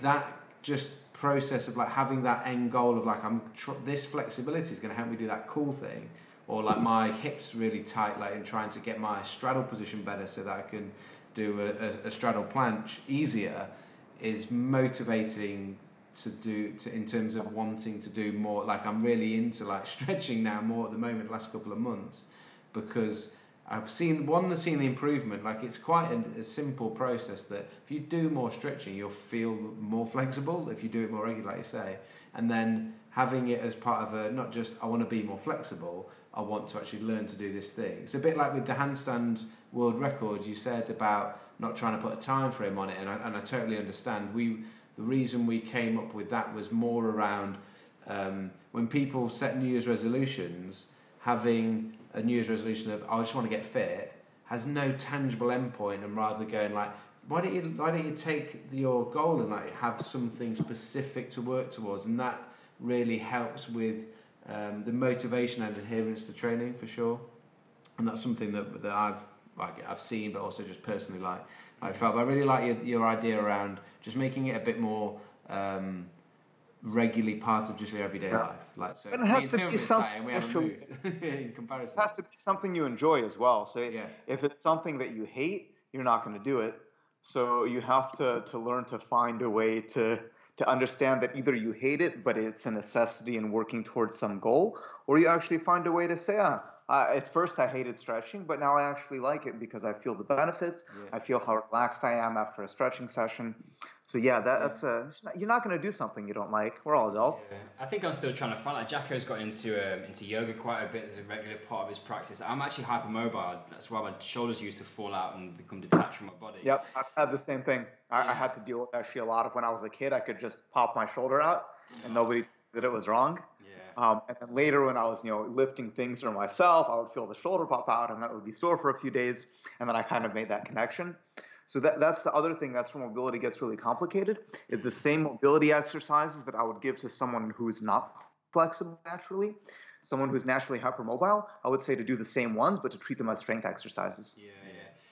[SPEAKER 1] that just process of like having that end goal of like I'm tr- this flexibility is going to help me do that cool thing or like my hips really tight like and trying to get my straddle position better so that I can do a, a, a straddle planche easier is motivating to do to in terms of wanting to do more. Like i'm really into like stretching now more at the moment last couple of months because i've seen one i've seen the improvement. Like it's quite a, a, simple process that if you do more stretching you'll feel more flexible if you do it more regularly like say. And then having it as part of a not just i want to be more flexible i want to actually learn to do this thing. It's a bit like with the handstand world record. You said about not trying to put a time frame on it, and I, and I totally understand. We the reason we came up with that was more around um, when people set New Year's resolutions, having a New Year's resolution of I just want to get fit has no tangible endpoint, and rather going like why don't you why don't you take your goal and like have something specific to work towards, and that really helps with um, the motivation and adherence to training for sure. And that's something that that I've like I've seen, but also just personally like I felt. But I really like your your idea around just making it a bit more. Um, regularly part of just your everyday
[SPEAKER 3] Yeah.
[SPEAKER 1] life, like so.
[SPEAKER 3] But it has to be something
[SPEAKER 1] excited, We haven't
[SPEAKER 3] actually-
[SPEAKER 1] in comparison.
[SPEAKER 3] It has to be something you enjoy as well. So
[SPEAKER 1] Yeah.
[SPEAKER 3] if it's something that you hate, you're not going to do it. So you have to, to learn to find a way to to understand that either you hate it, but it's a necessity in working towards some goal, or you actually find a way to say, ah, I, at first I hated stretching, but now I actually like it because I feel the benefits.
[SPEAKER 1] Yeah.
[SPEAKER 3] I feel how relaxed I am after a stretching session. So yeah, that, that's a. You're not going to do something you don't like. We're all adults.
[SPEAKER 2] Yeah. I think I'm still trying to find. Like Jacko's got into um, into yoga quite a bit as a regular part of his practice. I'm actually hypermobile. That's why my shoulders used to fall out and become detached from my body.
[SPEAKER 3] Yep, I've had the same thing. I, I had to deal with actually a lot of when I was a kid. I could just pop my shoulder out, and nobody that it was wrong.
[SPEAKER 2] Yeah.
[SPEAKER 3] Um, and then later, when I was you know lifting things for myself, I would feel the shoulder pop out, and that would be sore for a few days. And then I kind of made that connection. So that that's the other thing. That's where mobility gets really complicated. It's the same mobility exercises that I would give to someone who's not flexible naturally. Someone who's naturally hypermobile, I would say to do the same ones, but to treat them as strength exercises.
[SPEAKER 2] Yeah.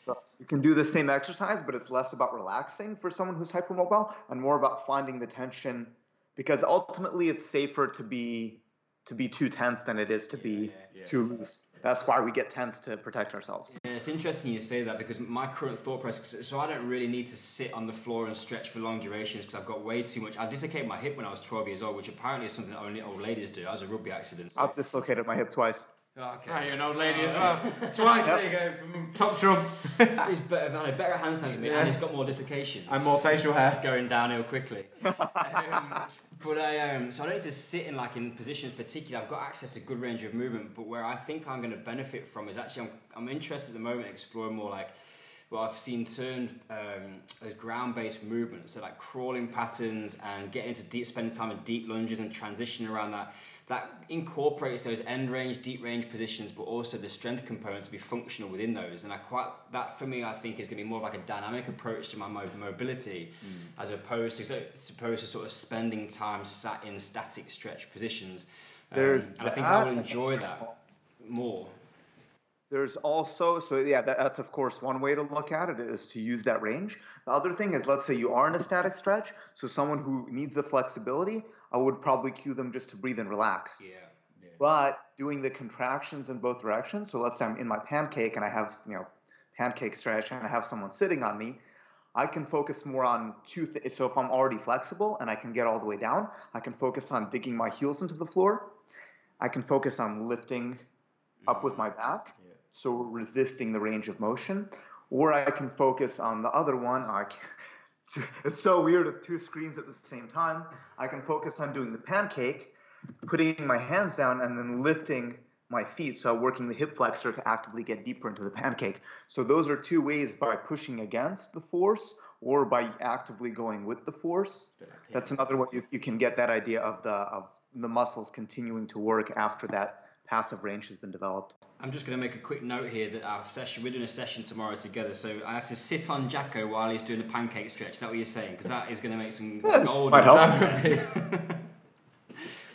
[SPEAKER 2] Yeah.
[SPEAKER 3] So you can do the same exercise, but it's less about relaxing for someone who's hypermobile and more about finding the tension because ultimately it's safer to be to be too tense than it is to be
[SPEAKER 2] Yeah, yeah.
[SPEAKER 3] too loose. That's why we get tense to protect ourselves.
[SPEAKER 2] Yeah, it's interesting you say that because my current thought process. So I don't really need to sit on the floor and stretch for long durations because I've got way too much. I dislocated my hip when I was 12 years old, which apparently is something that only old ladies do. That was a rugby accident. So.
[SPEAKER 3] I've dislocated my hip twice.
[SPEAKER 2] Oh, okay.
[SPEAKER 1] Right, you're an old lady as well. Twice, there you go. Top trump.
[SPEAKER 2] So he's better, man, better at handstands than me,
[SPEAKER 1] Yeah.
[SPEAKER 2] and he's got more dislocations.
[SPEAKER 1] And more facial hair.
[SPEAKER 2] going downhill quickly. um, but I um, so I don't need to sit in like in positions particular. I've got access to good range of movement, but where I think I'm going to benefit from is actually I'm, I'm interested at the moment exploring more like what I've seen turned um, as ground-based movements, so like crawling patterns and getting into deep, spending time in deep lunges and transition around that. That incorporates those end range, deep range positions, but also the strength component to be functional within those. And I quite that for me, I think is going to be more of like a dynamic approach to my mo- mobility, as opposed to so, as opposed to sort of spending time sat in static stretch positions. Um,
[SPEAKER 3] There's
[SPEAKER 2] and I think I
[SPEAKER 3] that,
[SPEAKER 2] will enjoy that more.
[SPEAKER 3] There's also so yeah, that, that's of course one way to look at it is to use that range. The other thing is, let's say you are in a static stretch, so someone who needs the flexibility, I would probably cue them just to breathe and relax.
[SPEAKER 2] Yeah.
[SPEAKER 3] but doing the contractions in both directions. So let's say I'm in my pancake and I have you know pancake stretch and I have someone sitting on me. I can focus more on two things. So if I'm already flexible and I can get all the way down, I can focus on digging my heels into the floor. I can focus on lifting up with mm-hmm. my back, so resisting the range of motion. Or I can focus on the other one. I can, it's so weird with two screens at the same time. I can focus on doing the pancake, putting my hands down, and then lifting my feet. So working the hip flexor to actively get deeper into the pancake. So those are two ways by pushing against the force or by actively going with the force. That's another way you, you can get that idea of the of the muscles continuing to work after that passive range has been developed.
[SPEAKER 2] I'm just going to make a quick note here that our session, we're doing a session tomorrow together, so I have to sit on Jacko while he's doing the pancake stretch. Is that what you're saying? Because that is going to make some
[SPEAKER 3] Yeah,
[SPEAKER 2] gold.
[SPEAKER 3] might help.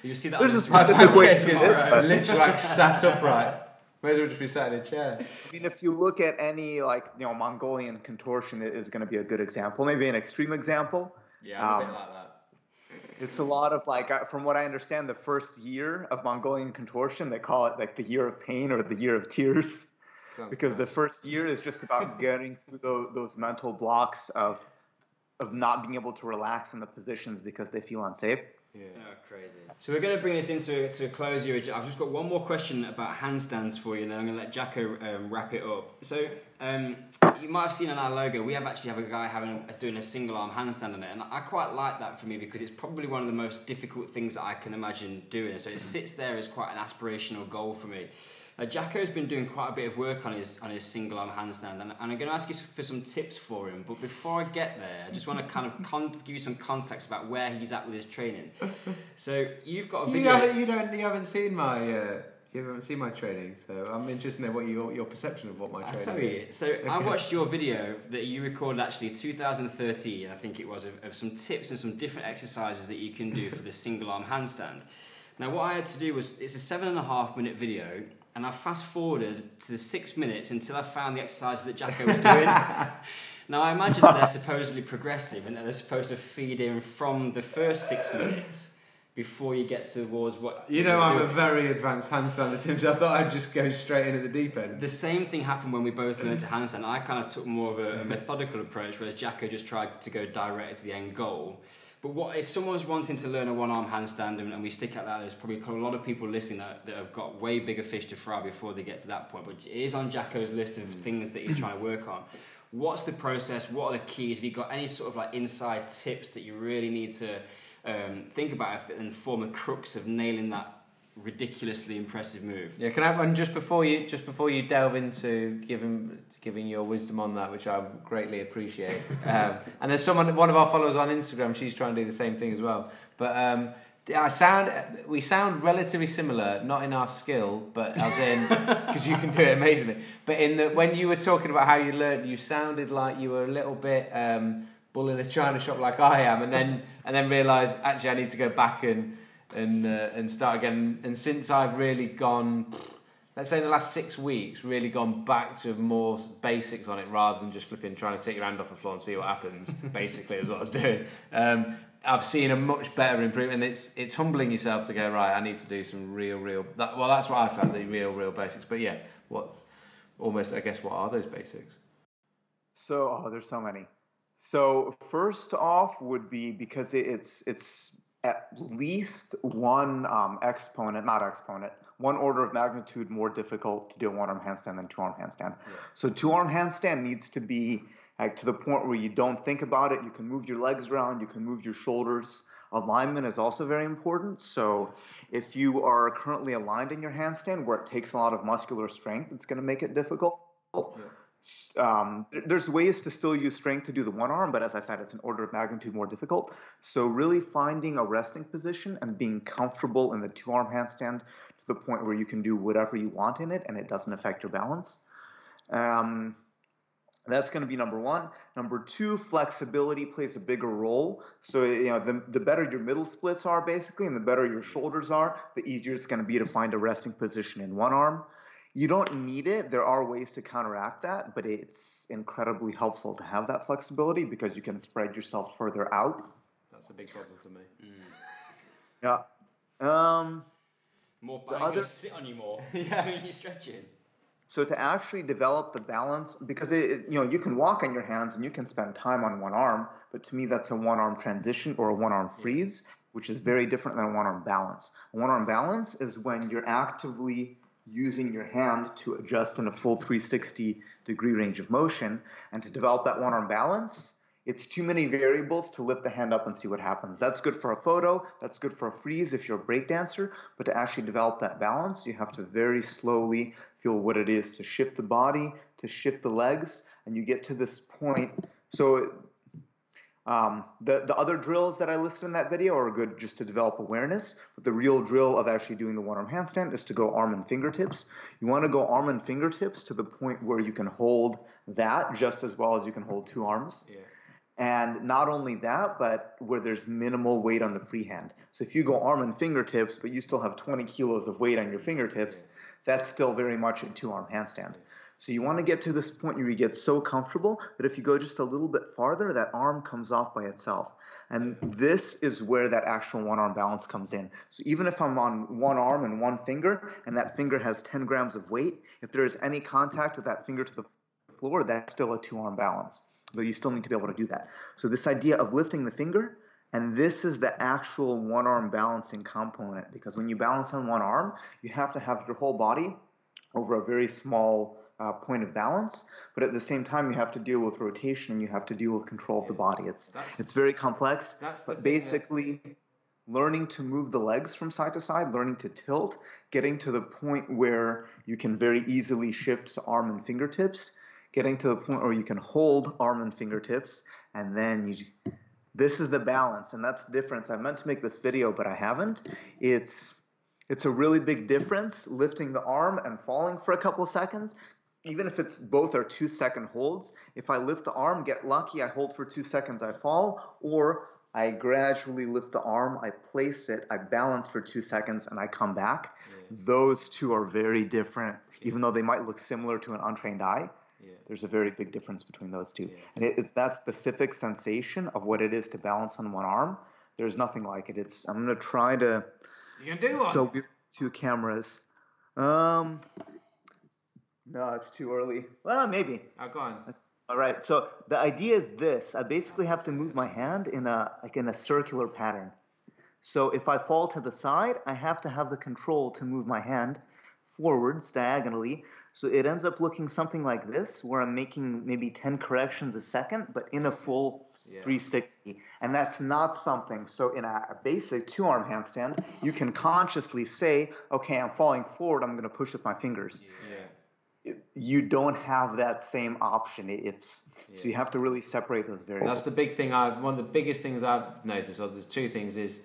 [SPEAKER 2] You'll see that
[SPEAKER 3] There's a
[SPEAKER 2] the
[SPEAKER 3] specific way to
[SPEAKER 2] tomorrow.
[SPEAKER 3] it,
[SPEAKER 1] Literally like sat upright. May as well just be sat in a chair.
[SPEAKER 3] I mean, if you look at any like you know Mongolian contortion is going to be a good example. Maybe an extreme example.
[SPEAKER 1] Yeah, I'm a
[SPEAKER 3] Um,
[SPEAKER 1] bit like that.
[SPEAKER 3] It's a lot of like, from what I understand, the first year of Mongolian contortion, they call it like the year of pain or the year of tears,
[SPEAKER 1] Sounds
[SPEAKER 3] because
[SPEAKER 1] bad.
[SPEAKER 3] the first year is just about getting through those, those mental blocks of of not being able to relax in the positions because they feel unsafe.
[SPEAKER 1] Yeah.
[SPEAKER 2] Oh, crazy. So we're going to bring this into to a close here. I've just got one more question about handstands for you, and then I'm going to let Jacko um, wrap it up. So um, you might have seen on our logo, we have actually have a guy having doing a single arm handstand on it, and I quite like that for me because it's probably one of the most difficult things that I can imagine doing. So it sits there as quite an aspirational goal for me. Uh, Jacko's been doing quite a bit of work on his on his single arm handstand, and, and I'm going to ask you for some tips for him. But before I get there, I just want to kind of con- give you some context about where he's at with his training. So you've got a
[SPEAKER 1] You
[SPEAKER 2] video.
[SPEAKER 1] haven't, you don't, you haven't seen my uh, You haven't seen my training, so I'm interested in what your your perception of what my training
[SPEAKER 2] tell
[SPEAKER 1] is.
[SPEAKER 2] you. So I watched your video that you recorded actually 2013, I think it was, of, of some tips and some different exercises that you can do for the single arm handstand. Now what I had to do was it's a seven and a half minute video, and I fast forwarded to the six minutes until I found the exercises that Jacko was doing. now I imagine that they're supposedly progressive and that they're supposed to feed in from the first six minutes before you get towards what
[SPEAKER 1] You know, I'm a very advanced handstander, Tim, so I thought I'd just go straight in at the deep end.
[SPEAKER 2] The same thing happened when we both learned to handstand. I kind of took more of a, a methodical approach, whereas Jacko just tried to go direct to the end goal. But what if someone's wanting to learn a one-arm handstand, and, and we stick at that? There's probably a lot of people listening that, that have got way bigger fish to fry before they get to that point. But it is on Jacko's list of things that he's trying to work on. What's the process? What are the keys? Have you got any sort of like inside tips that you really need to um, think about and form a crux of nailing that ridiculously impressive move?
[SPEAKER 1] Yeah, can I? And just before you, just before you delve into giving giving your wisdom on that, which I greatly appreciate. Um, and there's someone, one of our followers on Instagram. She's trying to do the same thing as well. But um, I sound, we sound relatively similar, not in our skill, but as in because you can do it amazingly. But in the when you were talking about how you learned, you sounded like you were a little bit. Um, bull in a china shop like I am, and then and then realise actually I need to go back and and uh, and start again. And since I've really gone, let's say in the last six weeks, really gone back to more basics on it rather than just flipping trying to take your hand off the floor and see what happens. basically, is what I was doing. Um, I've seen a much better improvement. It's it's humbling yourself to go right. I need to do some real, real. That, well, that's what I found the real, real basics. But yeah, what almost I guess what are those basics?
[SPEAKER 3] So oh, there's so many. So first off would be because it's it's at least one um, exponent, not exponent, one order of magnitude more difficult to do a one-arm handstand than two-arm handstand. So two-arm handstand needs to be like to the point where you don't think about it. You can move your legs around, you can move your shoulders. Alignment is also very important. So if you are currently aligned in your handstand where it takes a lot of muscular strength, it's going to make it difficult. Um, there's ways to still use strength to do the one arm, but as I said, it's an order of magnitude more difficult. So really finding a resting position and being comfortable in the two arm handstand to the point where you can do whatever you want in it and it doesn't affect your balance. Um, that's going to be number one. Number two, flexibility plays a bigger role. So you know, the, the better your middle splits are, basically, and the better your shoulders are, the easier it's going to be to find a resting position in one arm. You don't need it. There are ways to counteract that, but it's incredibly helpful to have that flexibility because you can spread yourself further out.
[SPEAKER 1] That's a big problem for me.
[SPEAKER 3] Yeah. Um,
[SPEAKER 2] More
[SPEAKER 3] The
[SPEAKER 2] bang gonna
[SPEAKER 3] other-
[SPEAKER 2] sit on you more. yeah, you're stretching.
[SPEAKER 3] So to actually develop the balance, because it, it- you know you can walk on your hands and you can spend time on one arm, but to me that's a one arm transition or a one arm freeze, which is very different than a one arm balance. A one arm balance is when you're actively using your hand to adjust in a full 360 degree range of motion, and to develop that one arm balance. It's too many variables to lift the hand up and see what happens. That's good for a photo, that's good for a freeze if you're a breakdancer, but to actually develop that balance, you have to very slowly feel what it is to shift the body, to shift the legs, and you get to this point. So um, the, the other drills that I listed in that video are good just to develop awareness, but the real drill of actually doing the one arm handstand is to go arm and fingertips. You want to go arm and fingertips to the point where you can hold that just as well as you can hold two arms.
[SPEAKER 1] Yeah.
[SPEAKER 3] And not only that, but where there's minimal weight on the free hand. So if you go arm and fingertips, but you still have 20 kilos of weight on your fingertips, that's still very much a two arm handstand. So you want to get to this point where you get so comfortable that if you go just a little bit farther, that arm comes off by itself. And this is where that actual one arm balance comes in. So even if I'm on one arm and one finger, and that finger has 10 grams of weight, if there is any contact with that finger to the floor, that's still a two arm balance. But you still need to be able to do that. So this idea of lifting the finger, and this is the actual one arm balancing component because when you balance on one arm, you have to have your whole body over a very small uh, point of balance, but at the same time, you have to deal with rotation and you have to deal with control of the body. It's
[SPEAKER 1] That's-
[SPEAKER 3] it's very complex,
[SPEAKER 1] That's
[SPEAKER 3] but
[SPEAKER 1] thing that-
[SPEAKER 3] basically, learning to move the legs from side to side, learning to tilt, getting to the point where you can very easily shift to arm and fingertips, getting to the point where you can hold arm and fingertips, and then you. This is the balance, and that's the difference. I meant to make this video, but I haven't. It's it's a really big difference lifting the arm and falling for a couple seconds. Even if it's both are two second holds, if I lift the arm, get lucky, I hold for two seconds, I fall, or I gradually lift the arm, I place it, I balance for two seconds, and I come back. Yeah. Those two are very different, yeah. even though they might look similar to an untrained eye. Yeah. There's a very big difference between those two. And it, it's that specific sensation of what it is to balance on one arm. There's nothing like it. It's I'm gonna try to.
[SPEAKER 1] You can do one.
[SPEAKER 3] So two cameras. Um, no, it's too early. Well, maybe.
[SPEAKER 1] Oh, go on.
[SPEAKER 3] All right. So the idea is this: I basically have to move my hand in a like in a circular pattern. So if I fall to the side, I have to have the control to move my hand forwards diagonally. So it ends up looking something like this, where I'm making maybe 10 corrections a second, but in a full yeah. 360. And that's not something. So in a basic two arm handstand, you can consciously say, okay, I'm falling forward, I'm going to push with my fingers. Yeah. You don't have that same option. It's yeah. so you have to really separate those various.
[SPEAKER 1] That's the big thing. I've one of the biggest things I've noticed. Or there's two things. Is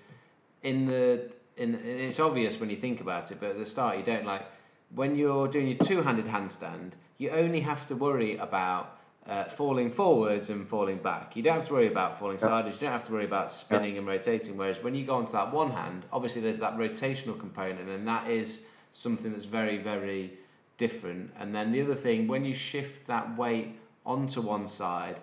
[SPEAKER 1] in the in it's obvious when you think about it, but at the start you don't like when you're doing your two-handed handstand. You only have to worry about uh, falling forwards and falling back. You don't have to worry about falling yep. sideways. You don't have to worry about spinning yep. and rotating. Whereas when you go onto that one hand, obviously there's that rotational component, and that is something that's very, very different. And then the other thing, when you shift that weight onto one side,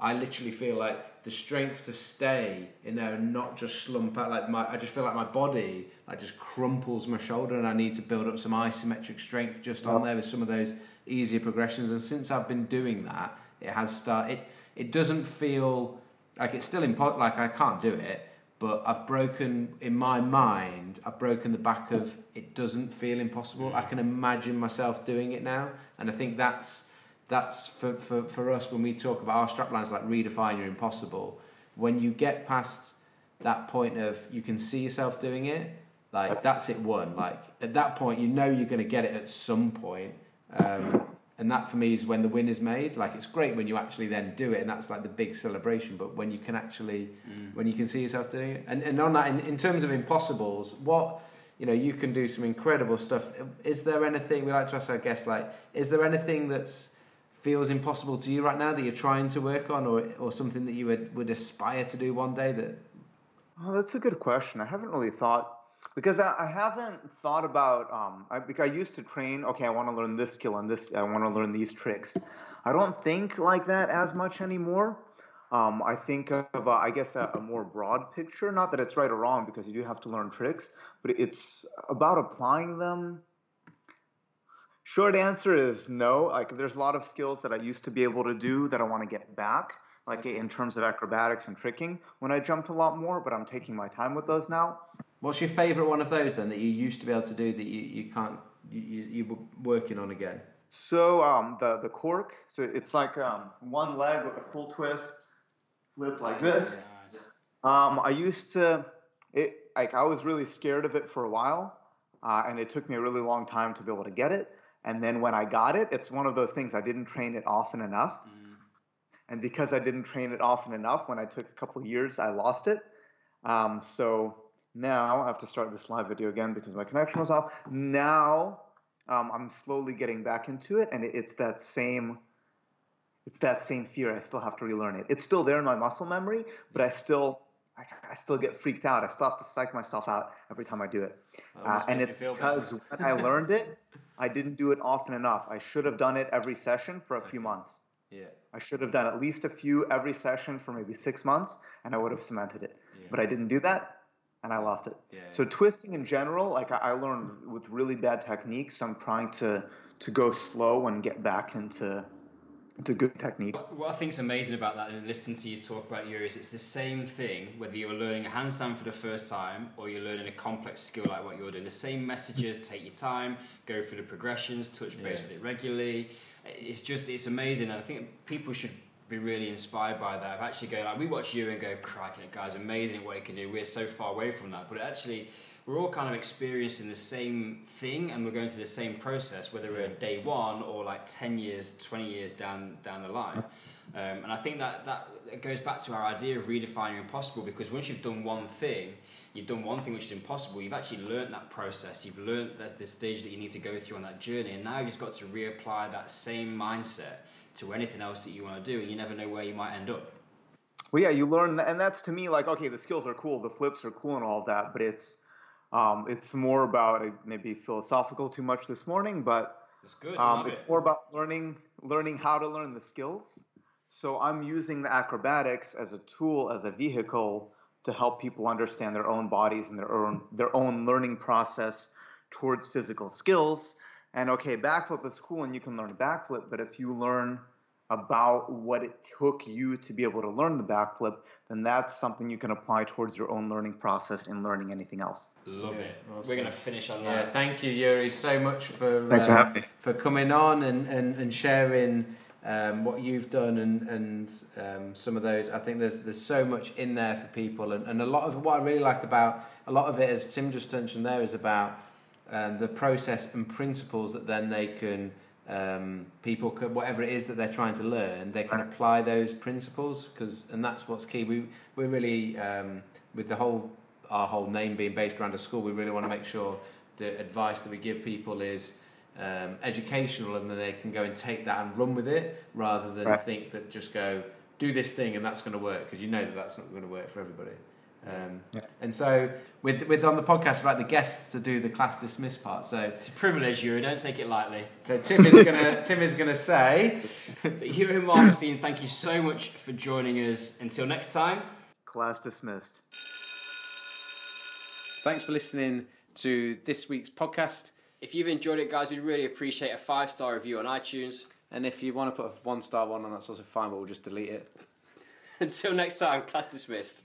[SPEAKER 1] I literally feel like the strength to stay in there and not just slump out. Like my, I just feel like my body, like just crumples my shoulder, and I need to build up some isometric strength just on there with some of those easier progressions. And since I've been doing that, it has started. It, it doesn't feel like it's still impo- like I can't do it, but I've broken in my mind. I've broken the back of it. Doesn't feel impossible. I can imagine myself doing it now, and I think that's that's for, for, for us when we talk about our straplines like redefine your impossible. When you get past that point of you can see yourself doing it, like that's it one. Like at that point, you know you're going to get it at some point. Um, and that for me is when the win is made like it's great when you actually then do it and that's like the big celebration but when you can actually mm. when you can see yourself doing it and, and on that in, in terms of impossibles what you know you can do some incredible stuff is there anything we like to ask our guests like is there anything that's feels impossible to you right now that you're trying to work on or, or something that you would, would aspire to do one day that
[SPEAKER 3] oh that's a good question i haven't really thought because I, I haven't thought about um, I, because I used to train. Okay, I want to learn this skill and this. I want to learn these tricks. I don't think like that as much anymore. Um, I think of uh, I guess a, a, more broad picture. Not that it's right or wrong because you do have to learn tricks, but it's about applying them. Short answer is no. Like there's a lot of skills that I used to be able to do that I want to get back like in terms of acrobatics and tricking when I jumped a lot more, but I'm taking my time with those now.
[SPEAKER 1] What's your favourite one of those then that you used to be able to do that you, you can't you, you were working on again?
[SPEAKER 3] So um, the the cork. So it's like um, one leg with a full twist, flip like this. Um, I used to it like I was really scared of it for a while, uh, and it took me a really long time to be able to get it. And then when I got it, it's one of those things I didn't train it often enough. Mm. And because I didn't train it often enough, when I took a couple years, I lost it. Um, so now I have to start this live video again because my connection was off. Now um, I'm slowly getting back into it, and it's that same. It's that same fear. I still have to relearn it. It's still there in my muscle memory, but I still, I, I still get freaked out. I still have to psych myself out every time I do it, uh, and it's because when I learned it, I didn't do it often enough. I should have done it every session for a few months.
[SPEAKER 1] Yeah.
[SPEAKER 3] I should have done at least a few every session for maybe six months, and I would have cemented it. Yeah. But I didn't do that, and I lost it. Yeah, so twisting in general, like I, I, learned with really bad techniques. I'm trying to to go slow and get back into into good technique.
[SPEAKER 2] What I think is amazing about that, and listening to you talk about yours, it's the same thing whether you're learning a handstand for the first time or you're learning a complex skill like what you're doing. The same messages: take your time, go through the progressions, touch base yeah. with it regularly. It's just it's amazing, and I think people should be really inspired by that. I've actually go like we watch you and go, cracking it, guys, amazing what you can do. We're so far away from that, but actually we're all kind of experiencing the same thing and we're going through the same process, whether we're day one or like ten years, twenty years down down the line. Um, and I think that, that goes back to our idea of redefining impossible because once you've done one thing, you've done one thing which is impossible, you've actually learned that process, you've learned that the stage that you need to go through on that journey, and now you've just got to reapply that same mindset to anything else that you want to do, and you never know where you might end up.
[SPEAKER 3] Well, yeah, you learn, that and that's to me like, okay, the skills are cool, the flips are cool, and all that, but it's um, it's more about maybe philosophical too much this morning, but
[SPEAKER 2] that's good.
[SPEAKER 3] Um, it's it. more about learning learning how to learn the skills. So I'm using the acrobatics as a tool, as a vehicle to help people understand their own bodies and their own their own learning process towards physical skills. And okay, backflip is cool and you can learn a backflip, but if you learn about what it took you to be able to learn the backflip, then that's something you can apply towards your own learning process in learning anything else.
[SPEAKER 2] Love it. Awesome. We're going to finish on that. yeah.
[SPEAKER 1] Thank you, Yuri, so much for
[SPEAKER 3] Thanks uh, for,
[SPEAKER 1] for coming on and, and, and sharing um, what you've done and, and um, some of those. I think there's there's so much in there for people, and, and a lot of what I really like about a lot of it, as Tim just mentioned there, is about um, the process and principles that then they can um, people could whatever it is that they're trying to learn they can apply those principles because and that's what's key we we're really um, with the whole our whole name being based around a school we really want to make sure the advice that we give people is um, educational and then they can go and take that and run with it rather than right. think that just go do this thing and that's going to work because you know that that's not going to work for everybody um, yeah. And so, with with on the podcast, about the guests to do the class dismiss part. So
[SPEAKER 2] it's a privilege, Yuri. Don't take it lightly.
[SPEAKER 1] So Tim is gonna Tim is gonna say.
[SPEAKER 2] so Yuri Marmerstein, thank you so much for joining us. Until next time.
[SPEAKER 3] Class dismissed.
[SPEAKER 1] Thanks for listening to this week's podcast.
[SPEAKER 2] If you've enjoyed it, guys, we'd really appreciate a five star review on iTunes.
[SPEAKER 1] And if you want to put a one star one on, that's also fine, but we'll just delete it.
[SPEAKER 2] Until next time, class dismissed.